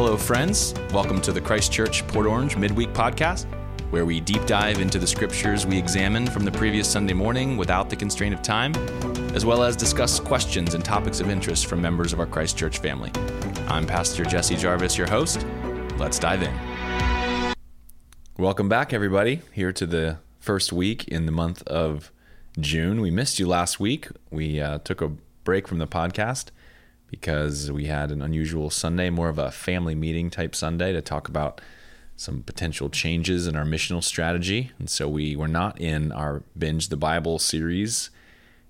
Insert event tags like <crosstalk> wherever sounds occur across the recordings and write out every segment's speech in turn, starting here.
Hello, friends. Welcome to the Christ Church Port Orange Midweek Podcast, where we deep dive into the scriptures we examined from the previous Sunday morning without the constraint of time, as well as discuss questions and topics of interest from members of our Christ Church family. I'm Pastor Jesse Jarvis, your host. Let's dive in. Welcome back, everybody, here to the first week in the month of June. We missed you last week. We uh, took a break from the podcast because we had an unusual Sunday, more of a family meeting type Sunday to talk about some potential changes in our missional strategy. And so we were not in our Binge the Bible series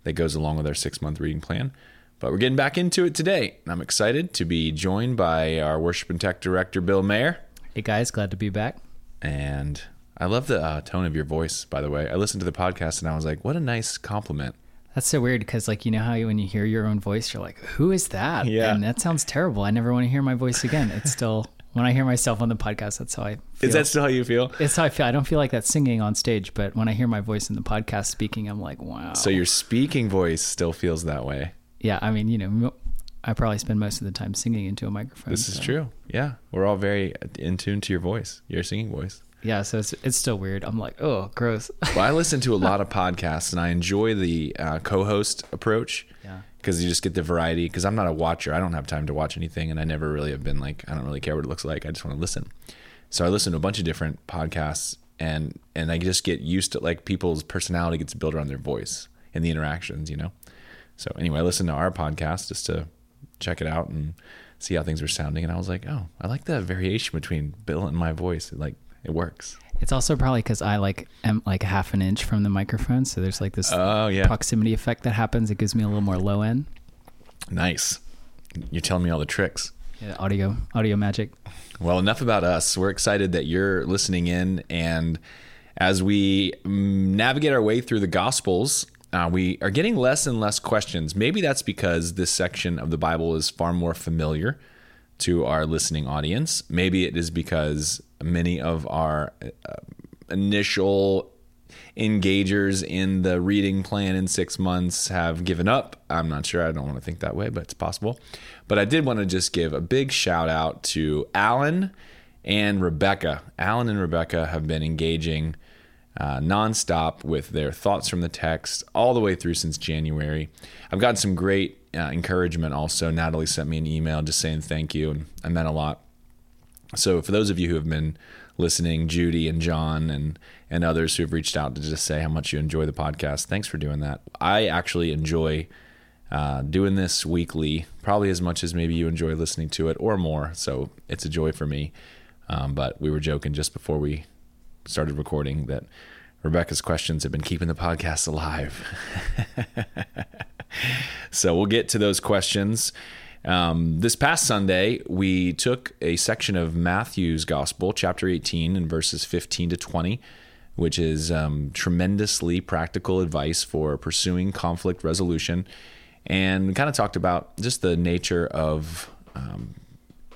that goes along with our six month reading plan. But we're getting back into it today. I'm excited to be joined by our worship and tech director, Bill Mayer. Hey guys, glad to be back. And I love the uh, tone of your voice, by the way. I listened to the podcast and I was like, what a nice compliment. That's so weird because, like, you know how you, when you hear your own voice, you're like, "Who is that?" Yeah. and that sounds terrible. I never want to hear my voice again. It's still <laughs> when I hear myself on the podcast, that's how I. Feel. Is that still how you feel? It's how I feel. I don't feel like that singing on stage, but when I hear my voice in the podcast speaking, I'm like, "Wow." So your speaking voice still feels that way. yeah, I mean, you know, I probably spend most of the time singing into a microphone. This is so- true. Yeah. We're all very uh, in tune to your voice, your singing voice. Yeah, so it's it's still weird. I'm like, oh, gross. Well, I <laughs> listen to a lot of podcasts and I enjoy the uh, co host approach. Yeah. Because you just get the variety. Because I'm not a watcher. I don't have time to watch anything. And I never really have been like, I don't really care what it looks like. I just want to listen. So I listen to a bunch of different podcasts and and I just get used to like people's personality gets built around their voice and the interactions, you know? So anyway, I listened to our podcast just to check it out and see how things were sounding. And I was like, oh, I like the variation between Bill and my voice. It, like, it works. It's also probably because I like am like a half an inch from the microphone, so there's like this Oh, yeah. proximity effect that happens. It gives me a little more low end. Nice. You're telling me all the tricks. Yeah, audio audio magic. Well, enough about us. We're excited that you're listening in. And as we mm, navigate our way through the Gospels, uh, we are getting less and less questions. Maybe that's because this section of the Bible is far more familiar to our listening audience. Maybe it is because many of our uh, initial engagers in the reading plan in six months have given up. I'm not sure. I don't want to think that way, but it's possible. But I did want to just give a big shout out to Alan and Rebecca. Alan and Rebecca have been engaging uh, nonstop with their thoughts from the text all the way through since January. I've gotten some great uh, encouragement also. Natalie sent me an email just saying thank you, and I meant a lot. So for those of you who have been listening, Judy and John and and others who have reached out to just say how much you enjoy the podcast, thanks for doing that. I actually enjoy uh, doing this weekly, probably as much as maybe you enjoy listening to it or more. So it's a joy for me. Um, but we were joking just before we started recording that Rebecca's questions have been keeping the podcast alive. <laughs> so we'll get to those questions. Um, this past Sunday, we took a section of Matthew's Gospel, chapter 18, and verses 15 to 20, which is um, tremendously practical advice for pursuing conflict resolution. And we kind of talked about just the nature of um,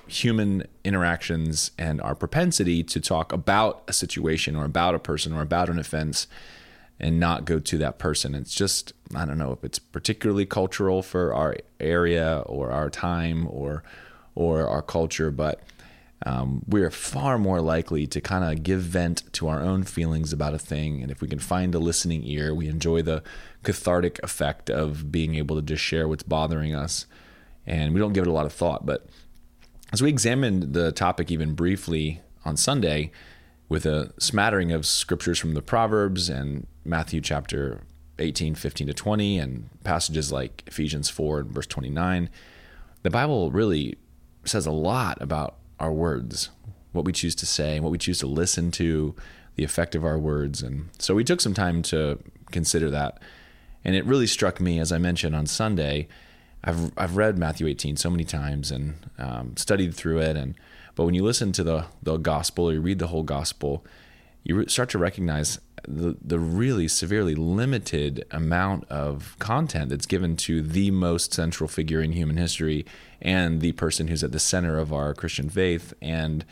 human interactions and our propensity to talk about a situation or about a person or about an offense and not go to that person. It's just, I don't know if it's particularly cultural for our area or our time or or our culture, but um, we're far more likely to kind of give vent to our own feelings about a thing. And if we can find a listening ear, we enjoy the cathartic effect of being able to just share what's bothering us. And we don't give it a lot of thought. But as we examined the topic even briefly on Sunday, with a smattering of scriptures from the Proverbs and Matthew chapter 18, 15 to 20, and passages like Ephesians 4 and verse 29, the Bible really says a lot about our words, what we choose to say, what we choose to listen to, the effect of our words. And so we took some time to consider that. And it really struck me, as I mentioned on Sunday, I've, I've read Matthew 18 so many times and um, studied through it. And but when you listen to the, the gospel or you read the whole gospel, you start to recognize the, the really severely limited amount of content that's given to the most central figure in human history and the person who's at the center of our Christian faith. And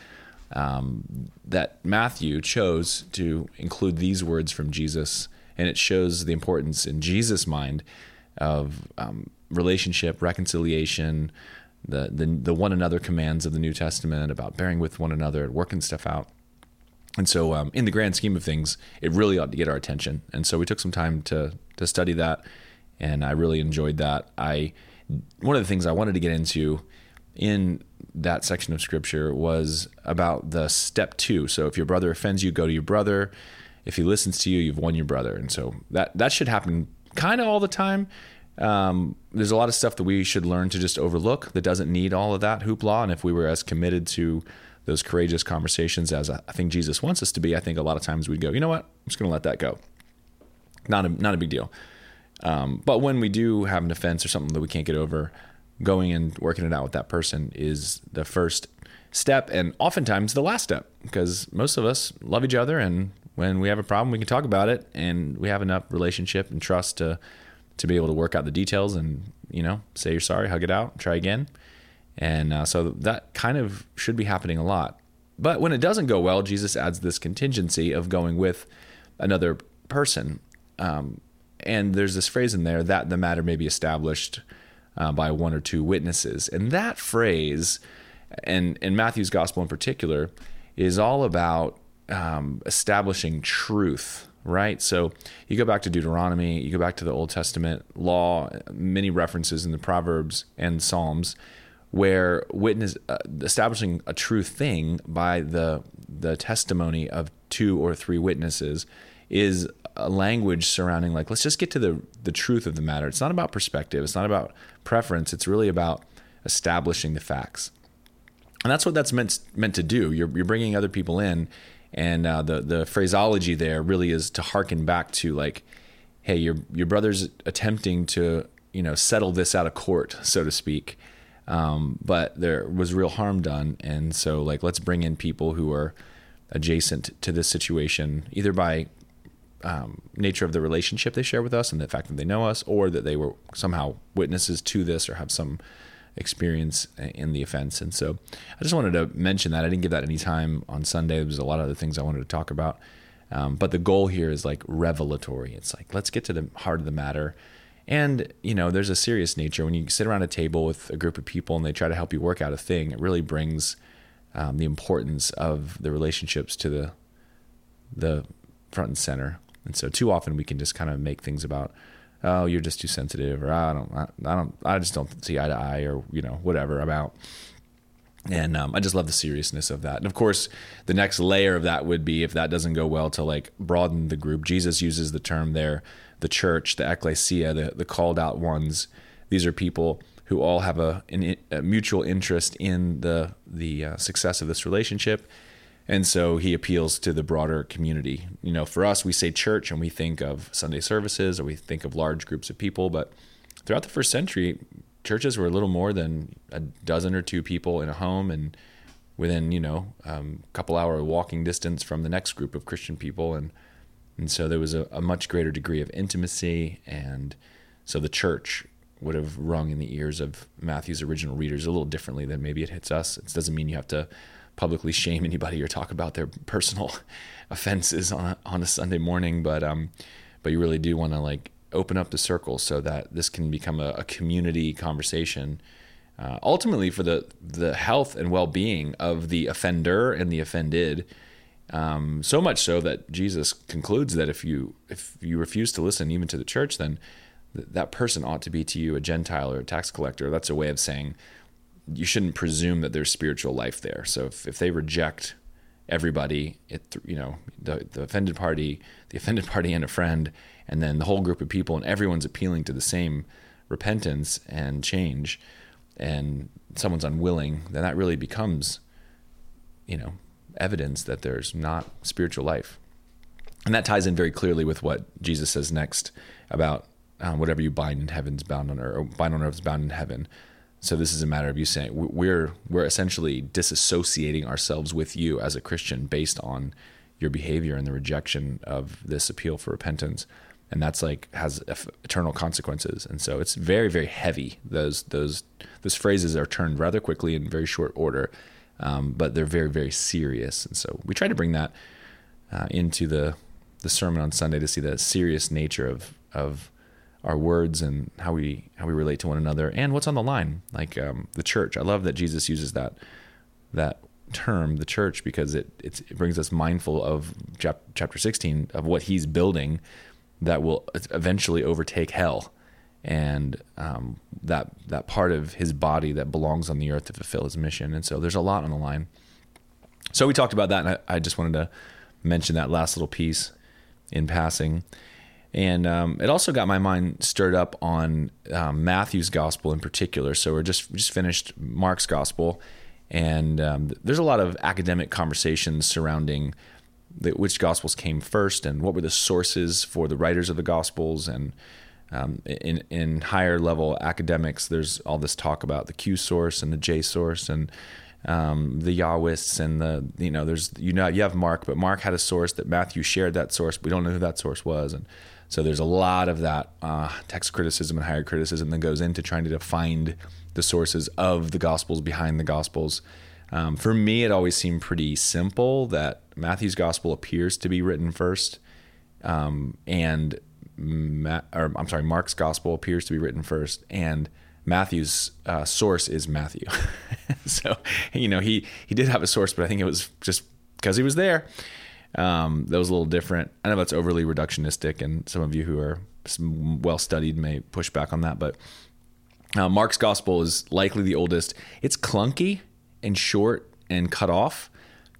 um, that Matthew chose to include these words from Jesus. And it shows the importance in Jesus' mind of um, relationship, reconciliation, the the the one another commands of the New Testament about bearing with one another and working stuff out. And so, um, in the grand scheme of things, it really ought to get our attention. And so, we took some time to to study that, and I really enjoyed that. I one of the things I wanted to get into in that section of scripture was about the step two. So, if your brother offends you, go to your brother. If he listens to you, you've won your brother. And so that that should happen kind of all the time. Um, there's a lot of stuff that we should learn to just overlook that doesn't need all of that hoopla. And if we were as committed to those courageous conversations as I think Jesus wants us to be, I think a lot of times we'd go, you know what, I'm just going to let that go. Not a not a big deal. Um, but when we do have an offense or something that we can't get over, going and working it out with that person is the first step, and oftentimes the last step, because most of us love each other, and when we have a problem, we can talk about it, and we have enough relationship and trust to to be able to work out the details and you know say you're sorry, hug it out, try again, and uh, so that kind of should be happening a lot. But when it doesn't go well, Jesus adds this contingency of going with another person. Um, and there's this phrase in there that the matter may be established uh, by one or two witnesses. And that phrase, and in Matthew's gospel in particular, is all about um, establishing truth, right? So you go back to Deuteronomy, you go back to the Old Testament law, many references in the Proverbs and Psalms where witness uh, establishing a true thing by the the testimony of two or three witnesses is a language surrounding like let's just get to the the truth of the matter. It's not about perspective. It's not about preference. It's really about establishing the facts, and that's what that's meant meant to do. You're you're bringing other people in, and uh, the the phraseology there really is to harken back to like, hey, your your brother's attempting to you know settle this out of court, so to speak. Um, but there was real harm done, and so like let's bring in people who are adjacent to this situation, either by um, nature of the relationship they share with us and the fact that they know us, or that they were somehow witnesses to this or have some experience in the offense. And so I just wanted to mention that. I didn't give that any time on Sunday. There was a lot of other things I wanted to talk about. Um, but the goal here is like revelatory. It's like, let's get to the heart of the matter. And, you know, there's a serious nature. When you sit around a table with a group of people and they try to help you work out a thing, it really brings um, the importance of the relationships to the the front and center. And so too often we can just kind of make things about, oh, you're just too sensitive, or I don't, I, I don't, I just don't see eye to eye, or you know, whatever about. And um, I just love the seriousness of that. And of course, the next layer of that would be if that doesn't go well to like broaden the group. Jesus uses the term there, the church, the ecclesia, the, the called out ones. These are people who all have a, an, a mutual interest in the the uh, success of this relationship and so he appeals to the broader community. You know, for us, we say church and we think of Sunday services or we think of large groups of people. But throughout the first century, churches were a little more than a dozen or two people in a home and within, you know, a um, couple hour walking distance from the next group of Christian people. And, and so there was a, a much greater degree of intimacy. And so the church would have rung in the ears of Matthew's original readers a little differently than maybe it hits us. It doesn't mean you have to publicly shame anybody or talk about their personal <laughs> offenses on a, on a Sunday morning, but um, but you really do want to like open up the circle so that this can become a, a community conversation. Uh, ultimately, for the the health and well being of the offender and the offended. Um, so much so that Jesus concludes that if you if you refuse to listen even to the church, then th- that person ought to be to you a Gentile or a tax collector. That's a way of saying you shouldn't presume that there's spiritual life there. So if, if they reject everybody, it you know the the offended party, the <laughs> offended party and a friend, and then the whole group of people, and everyone's appealing to the same repentance and change, and someone's unwilling, then that really becomes, you know, evidence that there's not spiritual life, and that ties in very clearly with what Jesus says next about um, whatever you bind in heaven is bound on earth, or bind on earth is bound in heaven. So this is a matter of you saying we're we're essentially disassociating ourselves with you as a Christian based on your behavior and the rejection of this appeal for repentance, and that's like has eternal consequences. And so it's very very heavy. Those those those phrases are turned rather quickly in very short order, um, but they're very very serious. And so we try to bring that uh, into the the sermon on Sunday to see the serious nature of of our words and how we how we relate to one another and what's on the line. Like um, the church. I love that jesus uses that that term the church because it it brings us mindful of chapter 16 of what he's building that will eventually overtake hell and um, that that part of his body that belongs on the earth to fulfill his mission and so there's a lot on the line so we talked about that and I, I just wanted to mention that last little piece in passing and um, it also got my mind stirred up on um, Matthew's gospel in particular. So we're just we just finished Mark's gospel, and um, there's a lot of academic conversations surrounding the, which gospels came first and what were the sources for the writers of the gospels. And um, in in higher level academics, there's all this talk about the Q source and the J source and um, the Yahwists and the you know there's you know you have Mark, but Mark had a source that Matthew shared that source. We don't know who that source was, and so there's a lot of that uh, text criticism and higher criticism that goes into trying to find the sources of the Gospels behind the Gospels. Um, for me, it always seemed pretty simple that Matthew's Gospel appears to be written first, um, and Ma- or I'm sorry, Mark's Gospel appears to be written first, and Matthew's uh, source is Matthew. <laughs> so you know he he did have a source, but I think it was just because he was there um, that was a little different. I know that's overly reductionistic, and some of you who are well studied may push back on that. But uh, Mark's gospel is likely the oldest. It's clunky and short and cut off,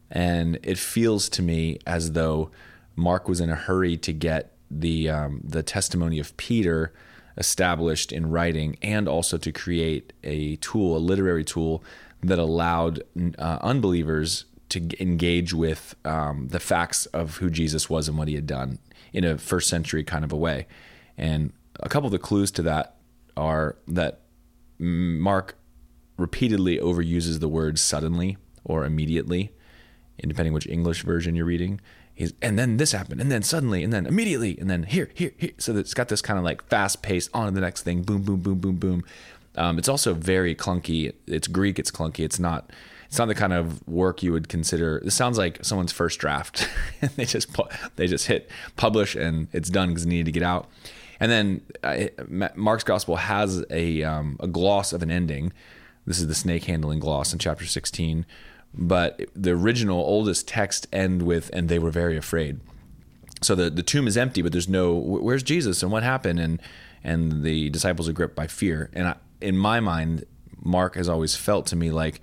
and it feels to me as though Mark was in a hurry to get the um, the testimony of Peter established in writing, and also to create a tool, a literary tool that allowed uh, unbelievers to engage with um, the facts of who Jesus was and what he had done in a first century kind of a way. And a couple of the clues to that are that Mark repeatedly overuses the word suddenly or immediately, depending which English version you're reading. He's, and then this happened, and then suddenly, and then immediately, and then here, here, here. So it's got this kind of like fast pace on to the next thing, boom, boom, boom, boom, boom. Um, it's also very clunky. It's Greek. It's clunky. It's not it's not the kind of work you would consider. This sounds like someone's first draft. <laughs> they just they just hit publish and it's done because they needed to get out. And then uh, Mark's gospel has a um, a gloss of an ending. This is the snake handling gloss in chapter 16. But the original oldest text end with and they were very afraid. So the the tomb is empty, but there's no where's Jesus and what happened and and the disciples are gripped by fear. And I, in my mind, Mark has always felt to me like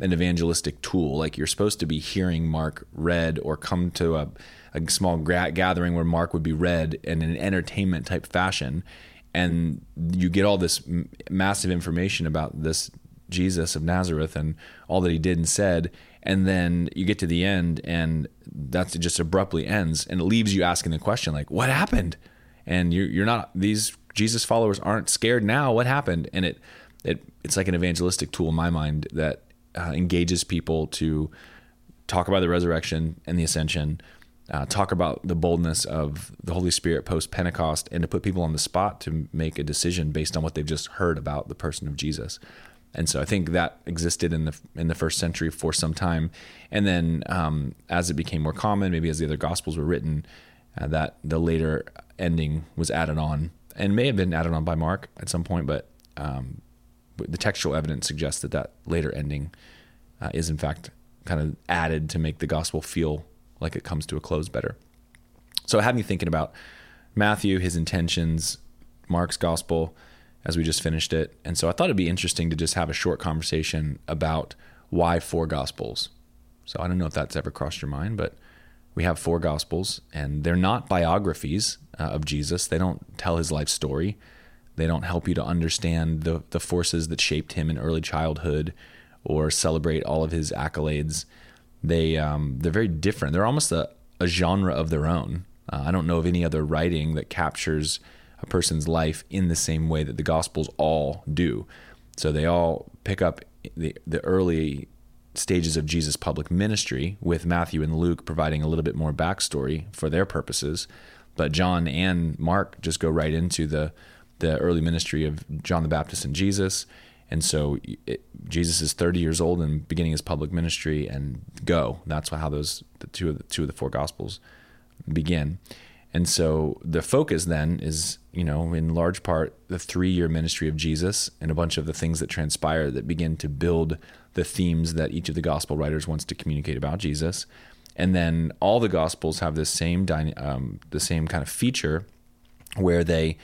an evangelistic tool. Like you're supposed to be hearing Mark read or come to a, a small gra- gathering where Mark would be read in an entertainment type fashion. And you get all this massive information about this Jesus of Nazareth and all that he did and said. And then you get to the end and that's just abruptly ends and it leaves you asking the question, like, what happened? And you're, you're not, these Jesus followers aren't scared now. What happened? And it, it, it's like an evangelistic tool in my mind that uh, engages people to talk about the resurrection and the ascension, uh, talk about the boldness of the Holy Spirit post Pentecost, and to put people on the spot to make a decision based on what they've just heard about the person of Jesus. And so I think that existed in the in the first century for some time, and then um, as it became more common, maybe as the other Gospels were written, uh, that the later ending was added on, and may have been added on by Mark at some point, but um, the textual evidence suggests that that later ending uh, is in fact kind of added to make the gospel feel like it comes to a close better. So it had me thinking about Matthew, his intentions, Mark's gospel as we just finished it. And so I thought it'd be interesting to just have a short conversation about why four gospels. So I don't know if that's ever crossed your mind, but we have four gospels and they're not biographies uh, of Jesus. They don't tell his life story. They don't help you to understand the, the forces that shaped him in early childhood or celebrate all of his accolades. They, um, they're very different. They're almost a, a genre of their own. Uh, I don't know of any other writing that captures a person's life in the same way that the Gospels all do. So they all pick up the, the early stages of Jesus' public ministry, with Matthew and Luke providing a little bit more backstory for their purposes. But John and Mark just go right into the the early ministry of John the Baptist and Jesus. And so it, Jesus is 30 years old and beginning his public ministry and go. That's how those the two of the two of the four gospels begin. And so the focus then is, you know, in large part, the three year ministry of Jesus and a bunch of the things that transpire that begin to build the themes that each of the gospel writers wants to communicate about Jesus. And then all the gospels have this same um, the same kind of feature where they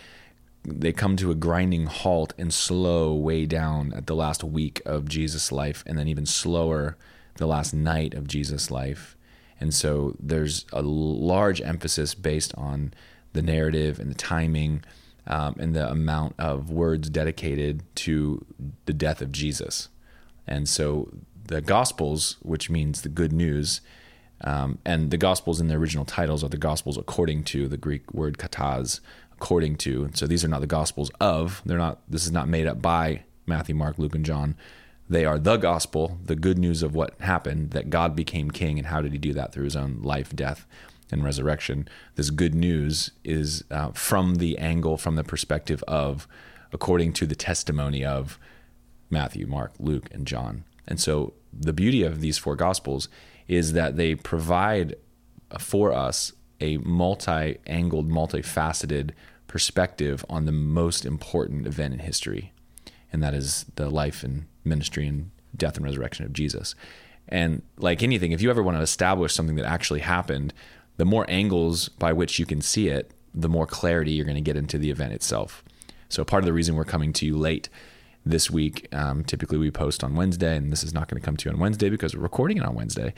they come to a grinding halt and slow way down at the last week of Jesus' life, and then even slower the last night of Jesus' life. And so there's a large emphasis based on the narrative and the timing um, and the amount of words dedicated to the death of Jesus. And so the Gospels, which means the good news, um, and the Gospels in the original titles are the Gospels according to the Greek word kataz, according to. So these are not the Gospels of. They're not. This is not made up by Matthew, Mark, Luke, and John. They are the gospel, the good news of what happened, that God became king, and how did he do that through his own life, death, and resurrection. This good news is uh, from the angle, from the perspective of, according to the testimony of Matthew, Mark, Luke, and John. And so the beauty of these four gospels is that they provide for us a multi angled, multifaceted perspective on the most important event in history, and that is the life and ministry and death and resurrection of Jesus. And like anything, if you ever want to establish something that actually happened, the more angles by which you can see it, the more clarity you're going to get into the event itself. So, part of the reason we're coming to you late this week, um, typically we post on Wednesday, and this is not going to come to you on Wednesday because we're recording it on Wednesday.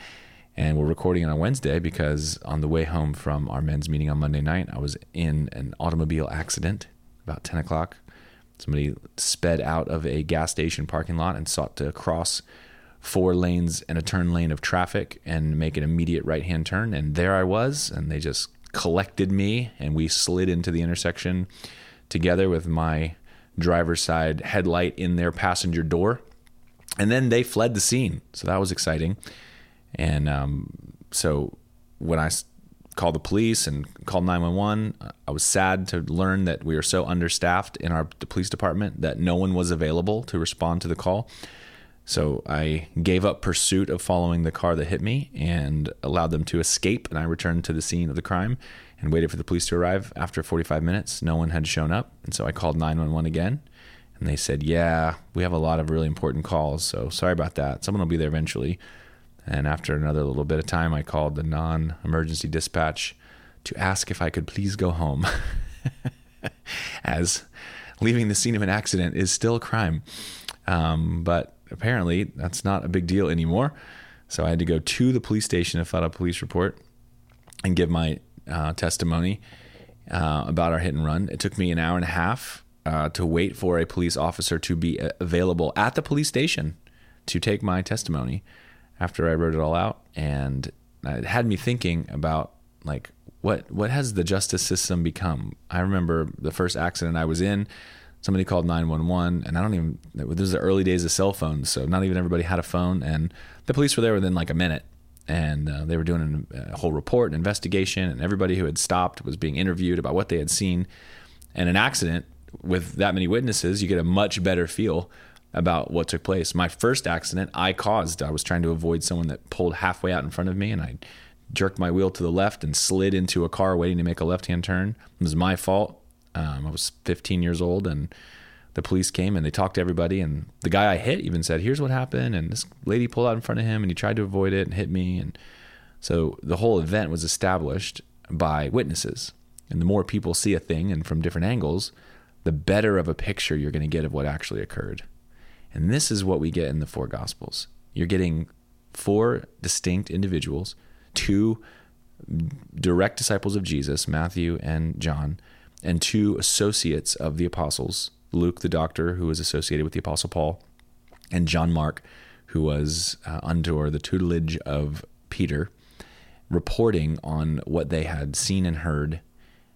And we're recording it on Wednesday because on the way home from our men's meeting on Monday night, I was in an automobile accident about 10 o'clock. Somebody sped out of a gas station parking lot and sought to cross four lanes and a turn lane of traffic and make an immediate right hand turn. And there I was, and they just collected me, and we slid into the intersection together with my driver's side headlight in their passenger door. And then they fled the scene. So that was exciting. And um, so when I called the police and called 911, I was sad to learn that we are so understaffed in our police department that no one was available to respond to the call. So I gave up pursuit of following the car that hit me and allowed them to escape. And I returned to the scene of the crime and waited for the police to arrive. After 45 minutes, no one had shown up. And so I called 911 again. And they said, Yeah, we have a lot of really important calls. So sorry about that. Someone will be there eventually. And after another little bit of time, I called the non emergency dispatch to ask if I could please go home, <laughs> as leaving the scene of an accident is still a crime. Um, but apparently, that's not a big deal anymore. So I had to go to the police station to file a police report and give my uh, testimony uh, about our hit and run. It took me an hour and a half uh, to wait for a police officer to be uh, available at the police station to take my testimony after I wrote it all out, and it had me thinking about like what what has the justice system become? I remember the first accident I was in. Somebody called 911, and I don't even. This was the early days of cell phones, so not even everybody had a phone, and the police were there within like a minute, and uh, they were doing a whole report, an investigation, and everybody who had stopped was being interviewed about what they had seen. And an accident with that many witnesses, you get a much better feel about what took place. My first accident I caused. I was trying to avoid someone that pulled halfway out in front of me, and I jerked my wheel to the left and slid into a car waiting to make a left hand turn. It was my fault. Um, I was 15 years old, and the police came and they talked to everybody. And the guy I hit even said, "Here's what happened." And this lady pulled out in front of him, and he tried to avoid it and hit me. And so the whole event was established by witnesses. And the more people see a thing and from different angles, the better of a picture you're going to get of what actually occurred. And this is what we get in the four gospels. You're getting four distinct individuals, two direct disciples of Jesus, Matthew and John, and two associates of the apostles, Luke the doctor who was associated with the apostle Paul, and John Mark who was uh, under the tutelage of Peter, reporting on what they had seen and heard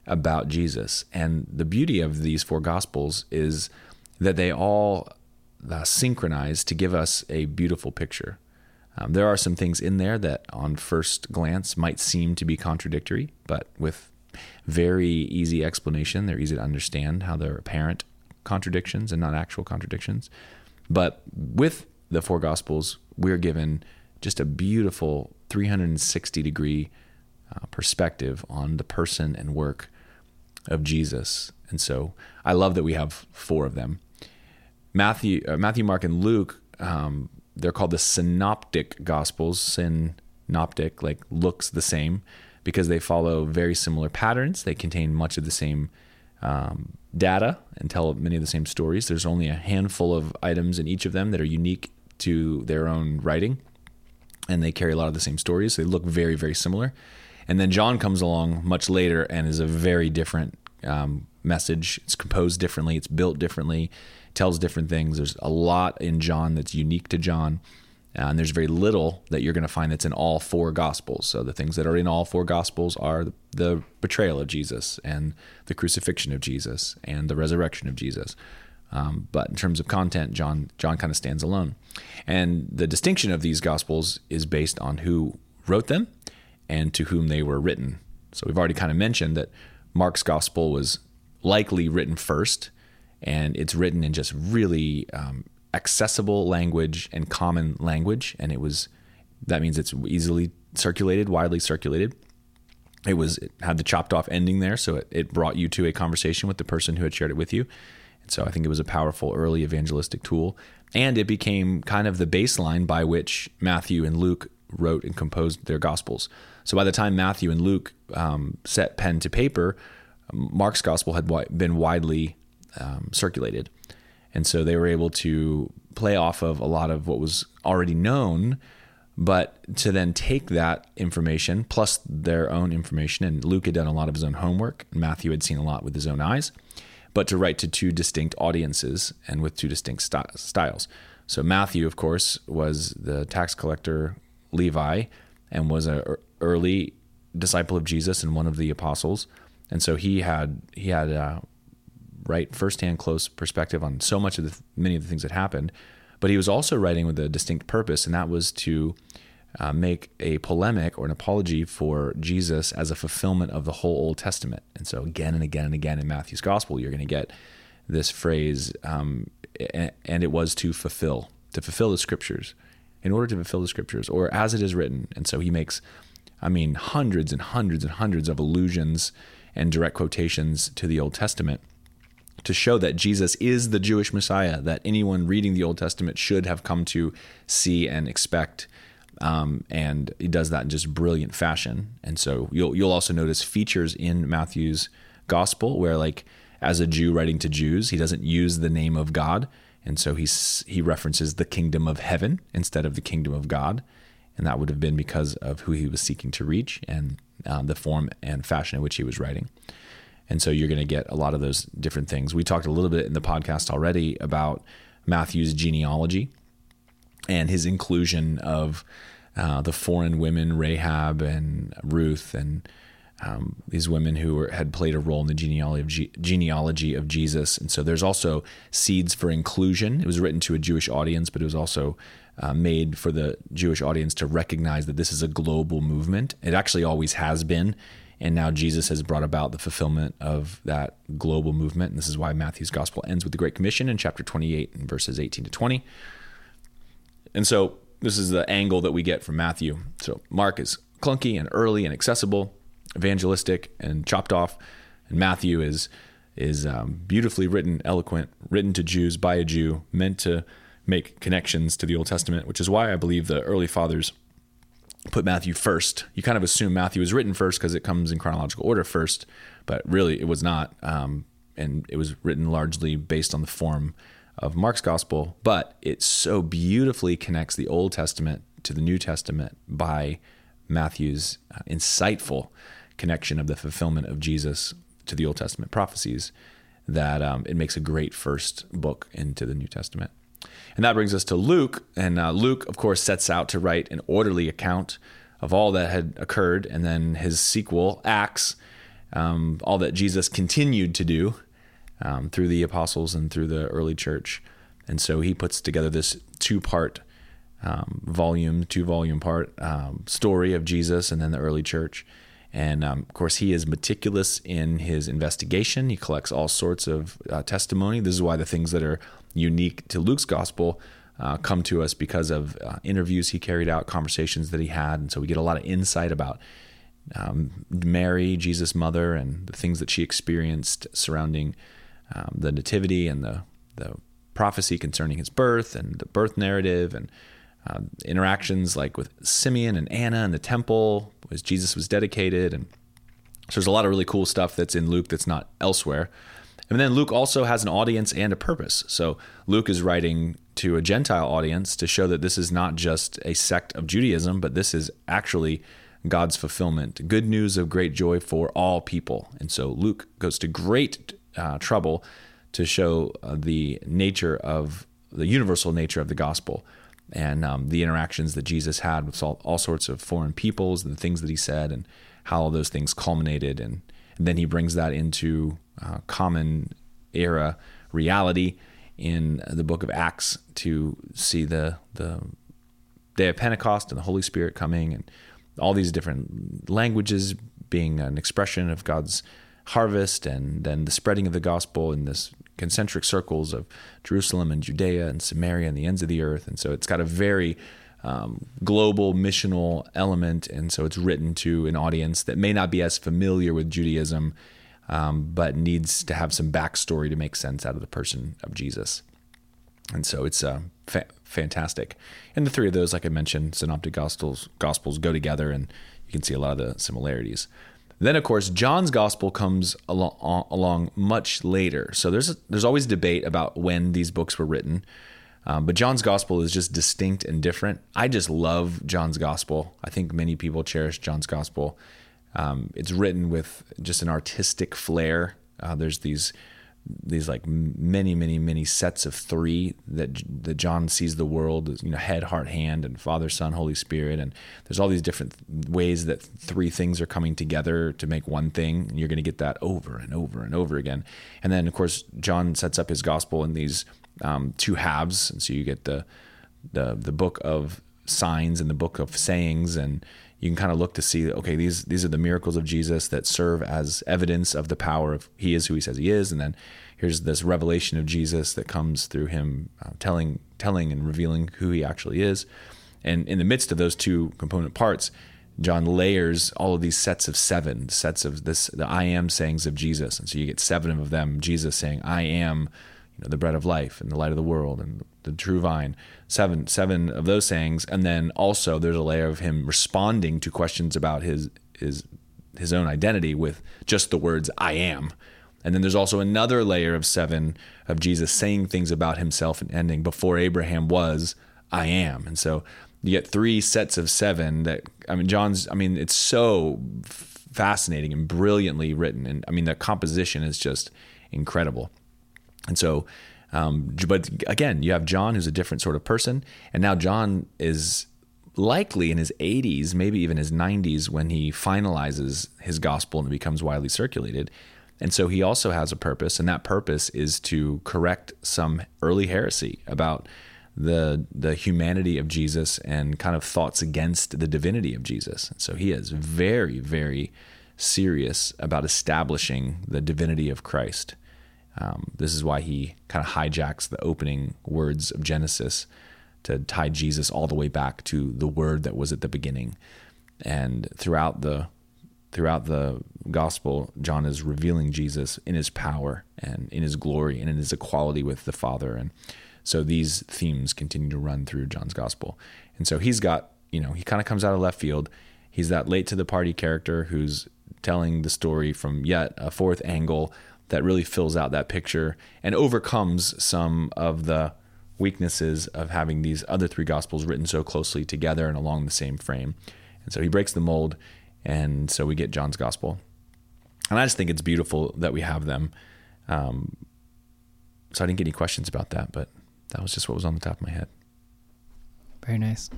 about Jesus. And the beauty of these four gospels is that they all uh, synchronized to give us a beautiful picture. Um, there are some things in there that, on first glance, might seem to be contradictory, but with very easy explanation, they're easy to understand how they're apparent contradictions and not actual contradictions. But with the four Gospels, we're given just a beautiful 360 degree uh, perspective on the person and work of Jesus. And so I love that we have four of them. Matthew, uh, Matthew, Mark, and Luke, um, they're called the synoptic gospels. Synoptic, like looks the same because they follow very similar patterns. They contain much of the same um, data and tell many of the same stories. There's only a handful of items in each of them that are unique to their own writing, and they carry a lot of the same stories. They look very, very similar. And then John comes along much later and is a very different um, message. It's composed differently, it's built differently, tells different things. There's a lot in John that's unique to John. Uh, and there's very little that you're going to find that's in all four gospels. So the things that are in all four gospels are the betrayal of Jesus and the crucifixion of Jesus and the resurrection of Jesus. Um, but in terms of content, John John kind of stands alone. And the distinction of these gospels is based on who wrote them and to whom they were written. So we've already kind of mentioned that Mark's gospel was likely written first, and it's written in just really um, accessible language and common language, and it was that means it's easily circulated, widely circulated. It was it had the chopped off ending there, so it, it brought you to a conversation with the person who had shared it with you. And so I think it was a powerful early evangelistic tool, and it became kind of the baseline by which Matthew and Luke wrote and composed their gospels. So by the time Matthew and Luke um, set pen to paper, Mark's gospel had been widely um, circulated. And so they were able to play off of a lot of what was already known, but to then take that information plus their own information. And Luke had done a lot of his own homework, Matthew had seen a lot with his own eyes, but to write to two distinct audiences and with two distinct st- styles. So Matthew, of course, was the tax collector Levi and was an early disciple of Jesus and one of the apostles. And so he had he had uh, right firsthand close perspective on so much of the many of the things that happened but he was also writing with a distinct purpose and that was to uh, make a polemic or an apology for Jesus as a fulfillment of the whole Old Testament. And so, again and again and again in Matthew's gospel, you're going to get this phrase, um, and it was to fulfill, to fulfill the scriptures, in order to fulfill the scriptures, or as it is written. And so he makes, I mean, hundreds and hundreds and hundreds of allusions and direct quotations to the Old Testament to show that Jesus is the Jewish Messiah that anyone reading the Old Testament should have come to see and expect. Um, and he does that in just brilliant fashion. And so you'll you'll also notice features in Matthew's gospel where, like, as a Jew writing to Jews, he doesn't use the name of God, and so he's he references the kingdom of heaven instead of the kingdom of God, and that would have been because of who he was seeking to reach and um, the form and fashion in which he was writing. And so you're going to get a lot of those different things. We talked a little bit in the podcast already about Matthew's genealogy and his inclusion of uh, the foreign women, Rahab and Ruth, and um, these women who were, had played a role in the genealogy of, genealogy of Jesus. And so there's also seeds for inclusion. It was written to a Jewish audience, but it was also uh, made for the Jewish audience to recognize that this is a global movement. It actually always has been. And now Jesus has brought about the fulfillment of that global movement. And this is why Matthew's gospel ends with the Great Commission in chapter 28 and verses 18 to 20. And so this is the angle that we get from Matthew. So Mark is clunky and early and accessible, evangelistic and chopped off. And Matthew is is um, beautifully written, eloquent, written to Jews by a Jew, meant to make connections to the Old Testament, which is why I believe the early fathers put Matthew first. You kind of assume Matthew was written first because it comes in chronological order first, but really it was not. Um, and it was written largely based on the form of Mark's gospel, but it so beautifully connects the Old Testament to the New Testament by Matthew's uh, insightful connection of the fulfillment of Jesus to the Old Testament prophecies that um, it makes a great first book into the New Testament. And that brings us to Luke. And uh, Luke, of course, sets out to write an orderly account of all that had occurred. And then his sequel, Acts, um, all that Jesus continued to do um, through the apostles and through the early church. And so he puts together this two part um, volume, two volume part um, story of Jesus and then the early church. And um, of course, he is meticulous in his investigation. He collects all sorts of uh, testimony. This is why the things that are unique to Luke's gospel uh, come to us because of uh, interviews he carried out, conversations that he had. And so we get a lot of insight about um, Mary, Jesus' mother, and the things that she experienced surrounding um, the nativity and the the prophecy concerning his birth and the birth narrative and uh, interactions like with Simeon and Anna in the temple as Jesus was dedicated and so there's a lot of really cool stuff that's in Luke that's not elsewhere. And then Luke also has an audience and a purpose. So Luke is writing to a Gentile audience to show that this is not just a sect of Judaism, but this is actually God's fulfillment, good news of great joy for all people. And so Luke goes to great uh, trouble to show uh, the nature of the universal nature of the gospel and um, the interactions that Jesus had with all, all, sorts of foreign peoples and the things that he said and how all those things culminated. And, and then he brings that into uh, common era reality in the book of Acts to see the, the day of Pentecost and the Holy Spirit coming and all these different languages being an expression of God's harvest and then the spreading of the gospel in this concentric circles of Jerusalem and Judea and Samaria and the ends of the earth. And so it's got a very um, global missional element. And so it's written to an audience that may not be as familiar with Judaism, um, but needs to have some backstory to make sense out of the person of Jesus. And so it's uh, fa- fantastic. And the three of those, like I mentioned, synoptic gospels, gospels go together, and you can see a lot of the similarities. Then, of course, John's gospel comes along, along much later. So there's there's always debate about when these books were written. Um, but John's gospel is just distinct and different. I just love John's gospel. I think many people cherish John's gospel. Um, it's written with just an artistic flair. Uh, there's these these like many many many sets of three that that John sees the world you know head heart hand and father son holy spirit and there's all these different ways that three things are coming together to make one thing and you're going to get that over and over and over again and then of course John sets up his gospel in these um, two halves. And so you get the the the book of signs and the book of sayings. And you can kind of look to see okay these these are the miracles of Jesus that serve as evidence of the power of he is who he says he is. And then here's this revelation of Jesus that comes through him uh, telling telling and revealing who he actually is. And in the midst of those two component parts John layers all of these sets of seven sets of this the I am sayings of Jesus. And so you get seven of them Jesus saying I am you know, the bread of life and the light of the world and the true vine. Seven, seven of those sayings, and then also there's a layer of him responding to questions about his his his own identity with just the words "I am." And then there's also another layer of seven of Jesus saying things about himself and ending before Abraham was, I am. And so you get three sets of seven that, I mean, John's, I mean, it's so fascinating and brilliantly written. And I mean, the composition is just incredible. And so, um, but again, you have John, who's a different sort of person, and now John is likely in his 80s, maybe even his 90s, when he finalizes his gospel and it becomes widely circulated. And so he also has a purpose, and that purpose is to correct some early heresy about the the humanity of Jesus and kind of thoughts against the divinity of Jesus. And So he is very, very serious about establishing the divinity of Christ. Um, this is why he kind of hijacks the opening words of Genesis to tie Jesus all the way back to the word that was at the beginning. And throughout the throughout the gospel, John is revealing Jesus in his power and in his glory and in his equality with the Father. And so these themes continue to run through John's gospel. And so he's got, you know, he kind of comes out of left field. He's that late to the party character who's telling the story from yet a fourth angle that really fills out that picture and overcomes some of the weaknesses of having these other three gospels written so closely together and along the same frame. And so he breaks the mold, and so we get John's gospel. And I just think it's beautiful that we have them. Um, so I didn't get any questions about that, but that was just what was on the top of my head. Very nice.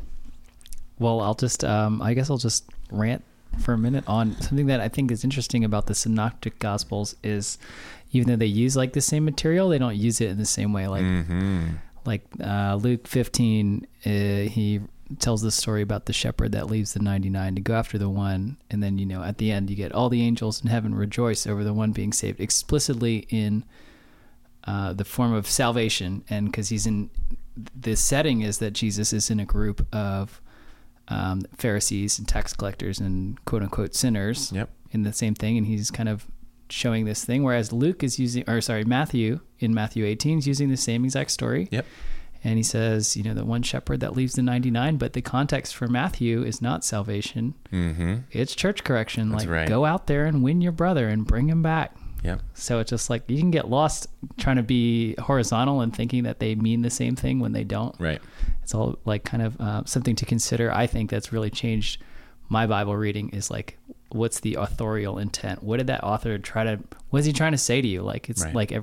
Well, I'll just, um, I guess I'll just rant for a minute on something that I think is interesting about the synoptic gospels is even though they use like the same material, they don't use it in the same way. Like mm-hmm. like uh, Luke 15, uh, he tells the story about the shepherd that leaves the 99 to go after the one and then you know at the end you get all the angels in heaven rejoice over the one being saved explicitly in uh, the form of salvation and because he's in the setting is that jesus is in a group of um, Pharisees and tax collectors and quote unquote sinners Yep. in the same thing, and he's kind of showing this thing. Whereas Luke is using, or sorry, Matthew in Matthew 18 is using the same exact story. Yep. And he says, you know, the one shepherd that leaves the 99, but the context for Matthew is not salvation. Mm-hmm. It's church correction. That's like, right. go out there and win your brother and bring him back. Yep. So it's just like you can get lost trying to be horizontal and thinking that they mean the same thing when they don't. Right. It's all like kind of uh, something to consider. I think that's really changed my Bible reading is like, what's the authorial intent? What did that author try to, what is he trying to say to you? Like, it's Right. like,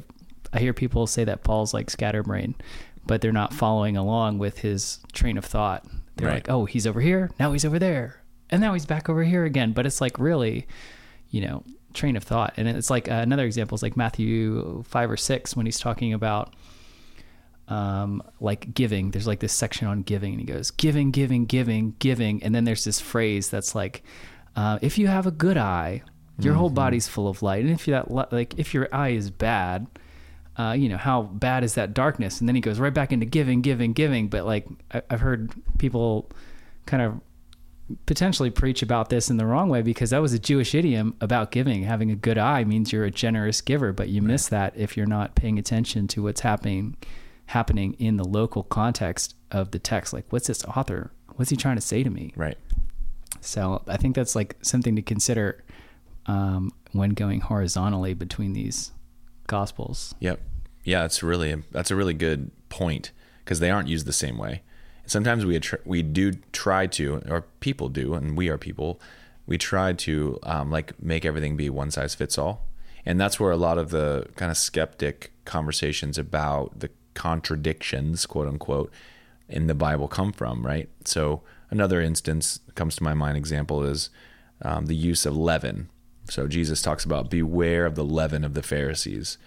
I hear people say that Paul's like scatterbrain, but they're not following along with his train of thought. They're Right. like, oh, he's over here. Now he's over there. And now he's back over here again. But it's like really, you know, train of thought. And it's like uh, another example is like Matthew five or six when he's talking about um, like giving. There's like this section on giving, and he goes giving, giving, giving, giving, and then there's this phrase that's like, uh, if you have a good eye, your whole body's full of light, and if that like if your eye is bad, uh, you know how bad is that darkness? And then he goes right back into giving, giving, giving. But like I, I've heard people kind of potentially preach about this in the wrong way because that was a Jewish idiom about giving. Having a good eye means you're a generous giver, but you miss that if you're not paying attention to what's happening happening in the local context of the text. Like, what's this author? What's he trying to say to me? Right. So I think that's like something to consider um, when going horizontally between these gospels. Yep. Yeah, that's really that's a really good point because they aren't used the same way. Sometimes we we do try to, or people do, and we are people. We try to um, like make everything be one size fits all, and that's where a lot of the kind of skeptic conversations about the contradictions, quote unquote, in the Bible come from, right? So another instance comes to my mind example is um, the use of leaven. So Jesus talks about beware of the leaven of the Pharisees.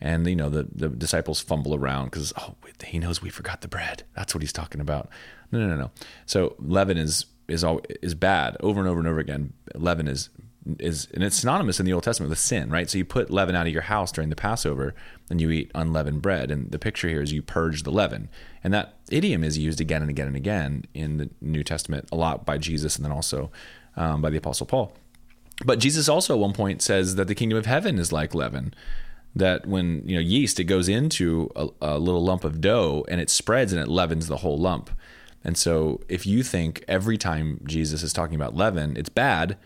And you know the, the disciples fumble around because oh he knows we forgot the bread. That's what he's talking about. No, no, no, no. So leaven is is all is bad over and over and over again. Leaven is is and it's synonymous in the Old Testament with sin, right? So you put leaven out of your house during the Passover, and you eat unleavened bread. And the picture here is you purge the leaven, and that idiom is used again and again and again in the New Testament a lot by Jesus, and then also um, by the Apostle Paul. But Jesus also at one point says that the kingdom of heaven is like leaven. That when you know yeast, it goes into a, a little lump of dough and it spreads and it leavens the whole lump. And so, if you think every time Jesus is talking about leaven, it's bad,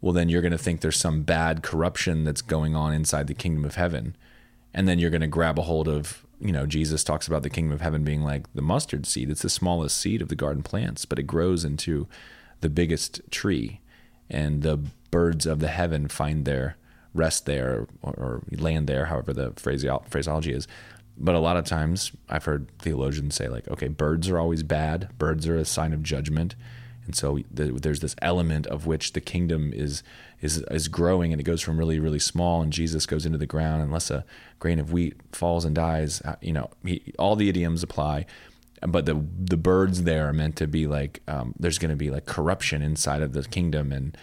well, then you're going to think there's some bad corruption that's going on inside the kingdom of heaven. And then you're going to grab a hold of, you know, Jesus talks about the kingdom of heaven being like the mustard seed. It's the smallest seed of the garden plants, but it grows into the biggest tree. And the birds of the heaven find their rest there or, or land there, however the phraseology is. But a lot of times I've heard theologians say, like, okay, birds are always bad, birds are a sign of judgment. And so the, there's this element of which the kingdom is is is growing, and it goes from really really small, and Jesus goes into the ground. Unless a grain of wheat falls and dies, uh, you know, he, all the idioms apply. But the the birds there are meant to be like um, there's going to be like corruption inside of the kingdom, and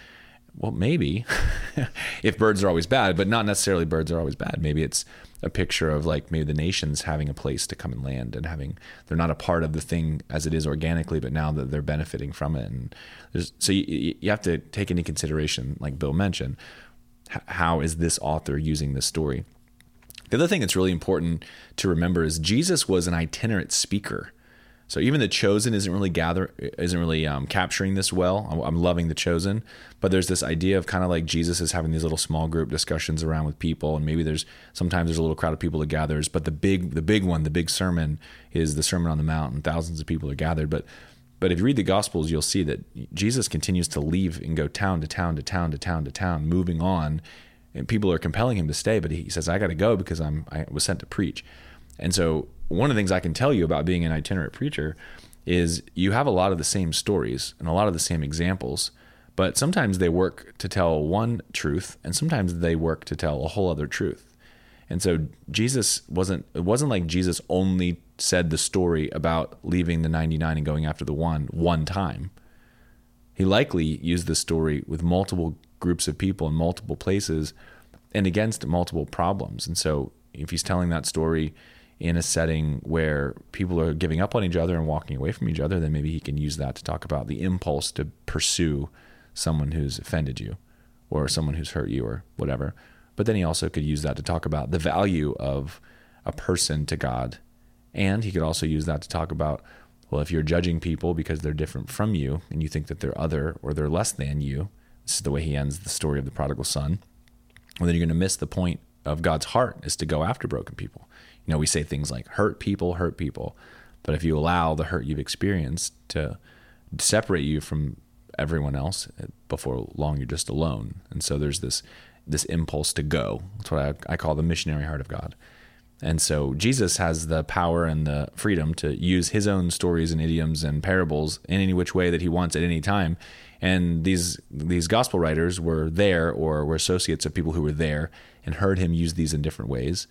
well, maybe <laughs> if birds are always bad, but not necessarily birds are always bad. Maybe it's a picture of like maybe the nations having a place to come and land and having they're not a part of the thing as it is organically, but now that they're benefiting from it. And so you, you have to take into consideration, like Bill mentioned, how is this author using this story? The other thing that's really important to remember is Jesus was an itinerant speaker. So even the chosen isn't really gather isn't really um, capturing this well. I'm, I'm loving the chosen, but there's this idea of kind of like Jesus is having these little small group discussions around with people, and maybe there's sometimes there's a little crowd of people that gathers, but the big the big one, the big sermon is the Sermon on the Mount, and thousands of people are gathered. But but if you read the Gospels, you'll see that Jesus continues to leave and go town to town to town to town to town, moving on, and people are compelling him to stay, but he says, "I got to go because I'm I was sent to preach." And so, one of the things I can tell you about being an itinerant preacher is you have a lot of the same stories and a lot of the same examples, but sometimes they work to tell one truth, and sometimes they work to tell a whole other truth. And so Jesus wasn't it wasn't like Jesus only said the story about leaving the 99 and going after the one one time. He likely used this story with multiple groups of people in multiple places and against multiple problems. And so if he's telling that story in a setting where people are giving up on each other and walking away from each other, then maybe he can use that to talk about the impulse to pursue someone who's offended you or someone who's hurt you or whatever. But then he also could use that to talk about the value of a person to God. And he could also use that to talk about, well, if you're judging people because they're different from you and you think that they're other or they're less than you, this is the way he ends the story of the prodigal son, well, then you're going to miss the point of God's heart is to go after broken people. You know, we say things like hurt people, hurt people. But if you allow the hurt you've experienced to separate you from everyone else, eh, before long you're just alone. And so there's this this impulse to go. That's what I, I call the missionary heart of God. And so Jesus has the power and the freedom to use his own stories and idioms and parables in any which way that he wants at any time. And these these gospel writers were there or were associates of people who were there and heard him use these in different ways.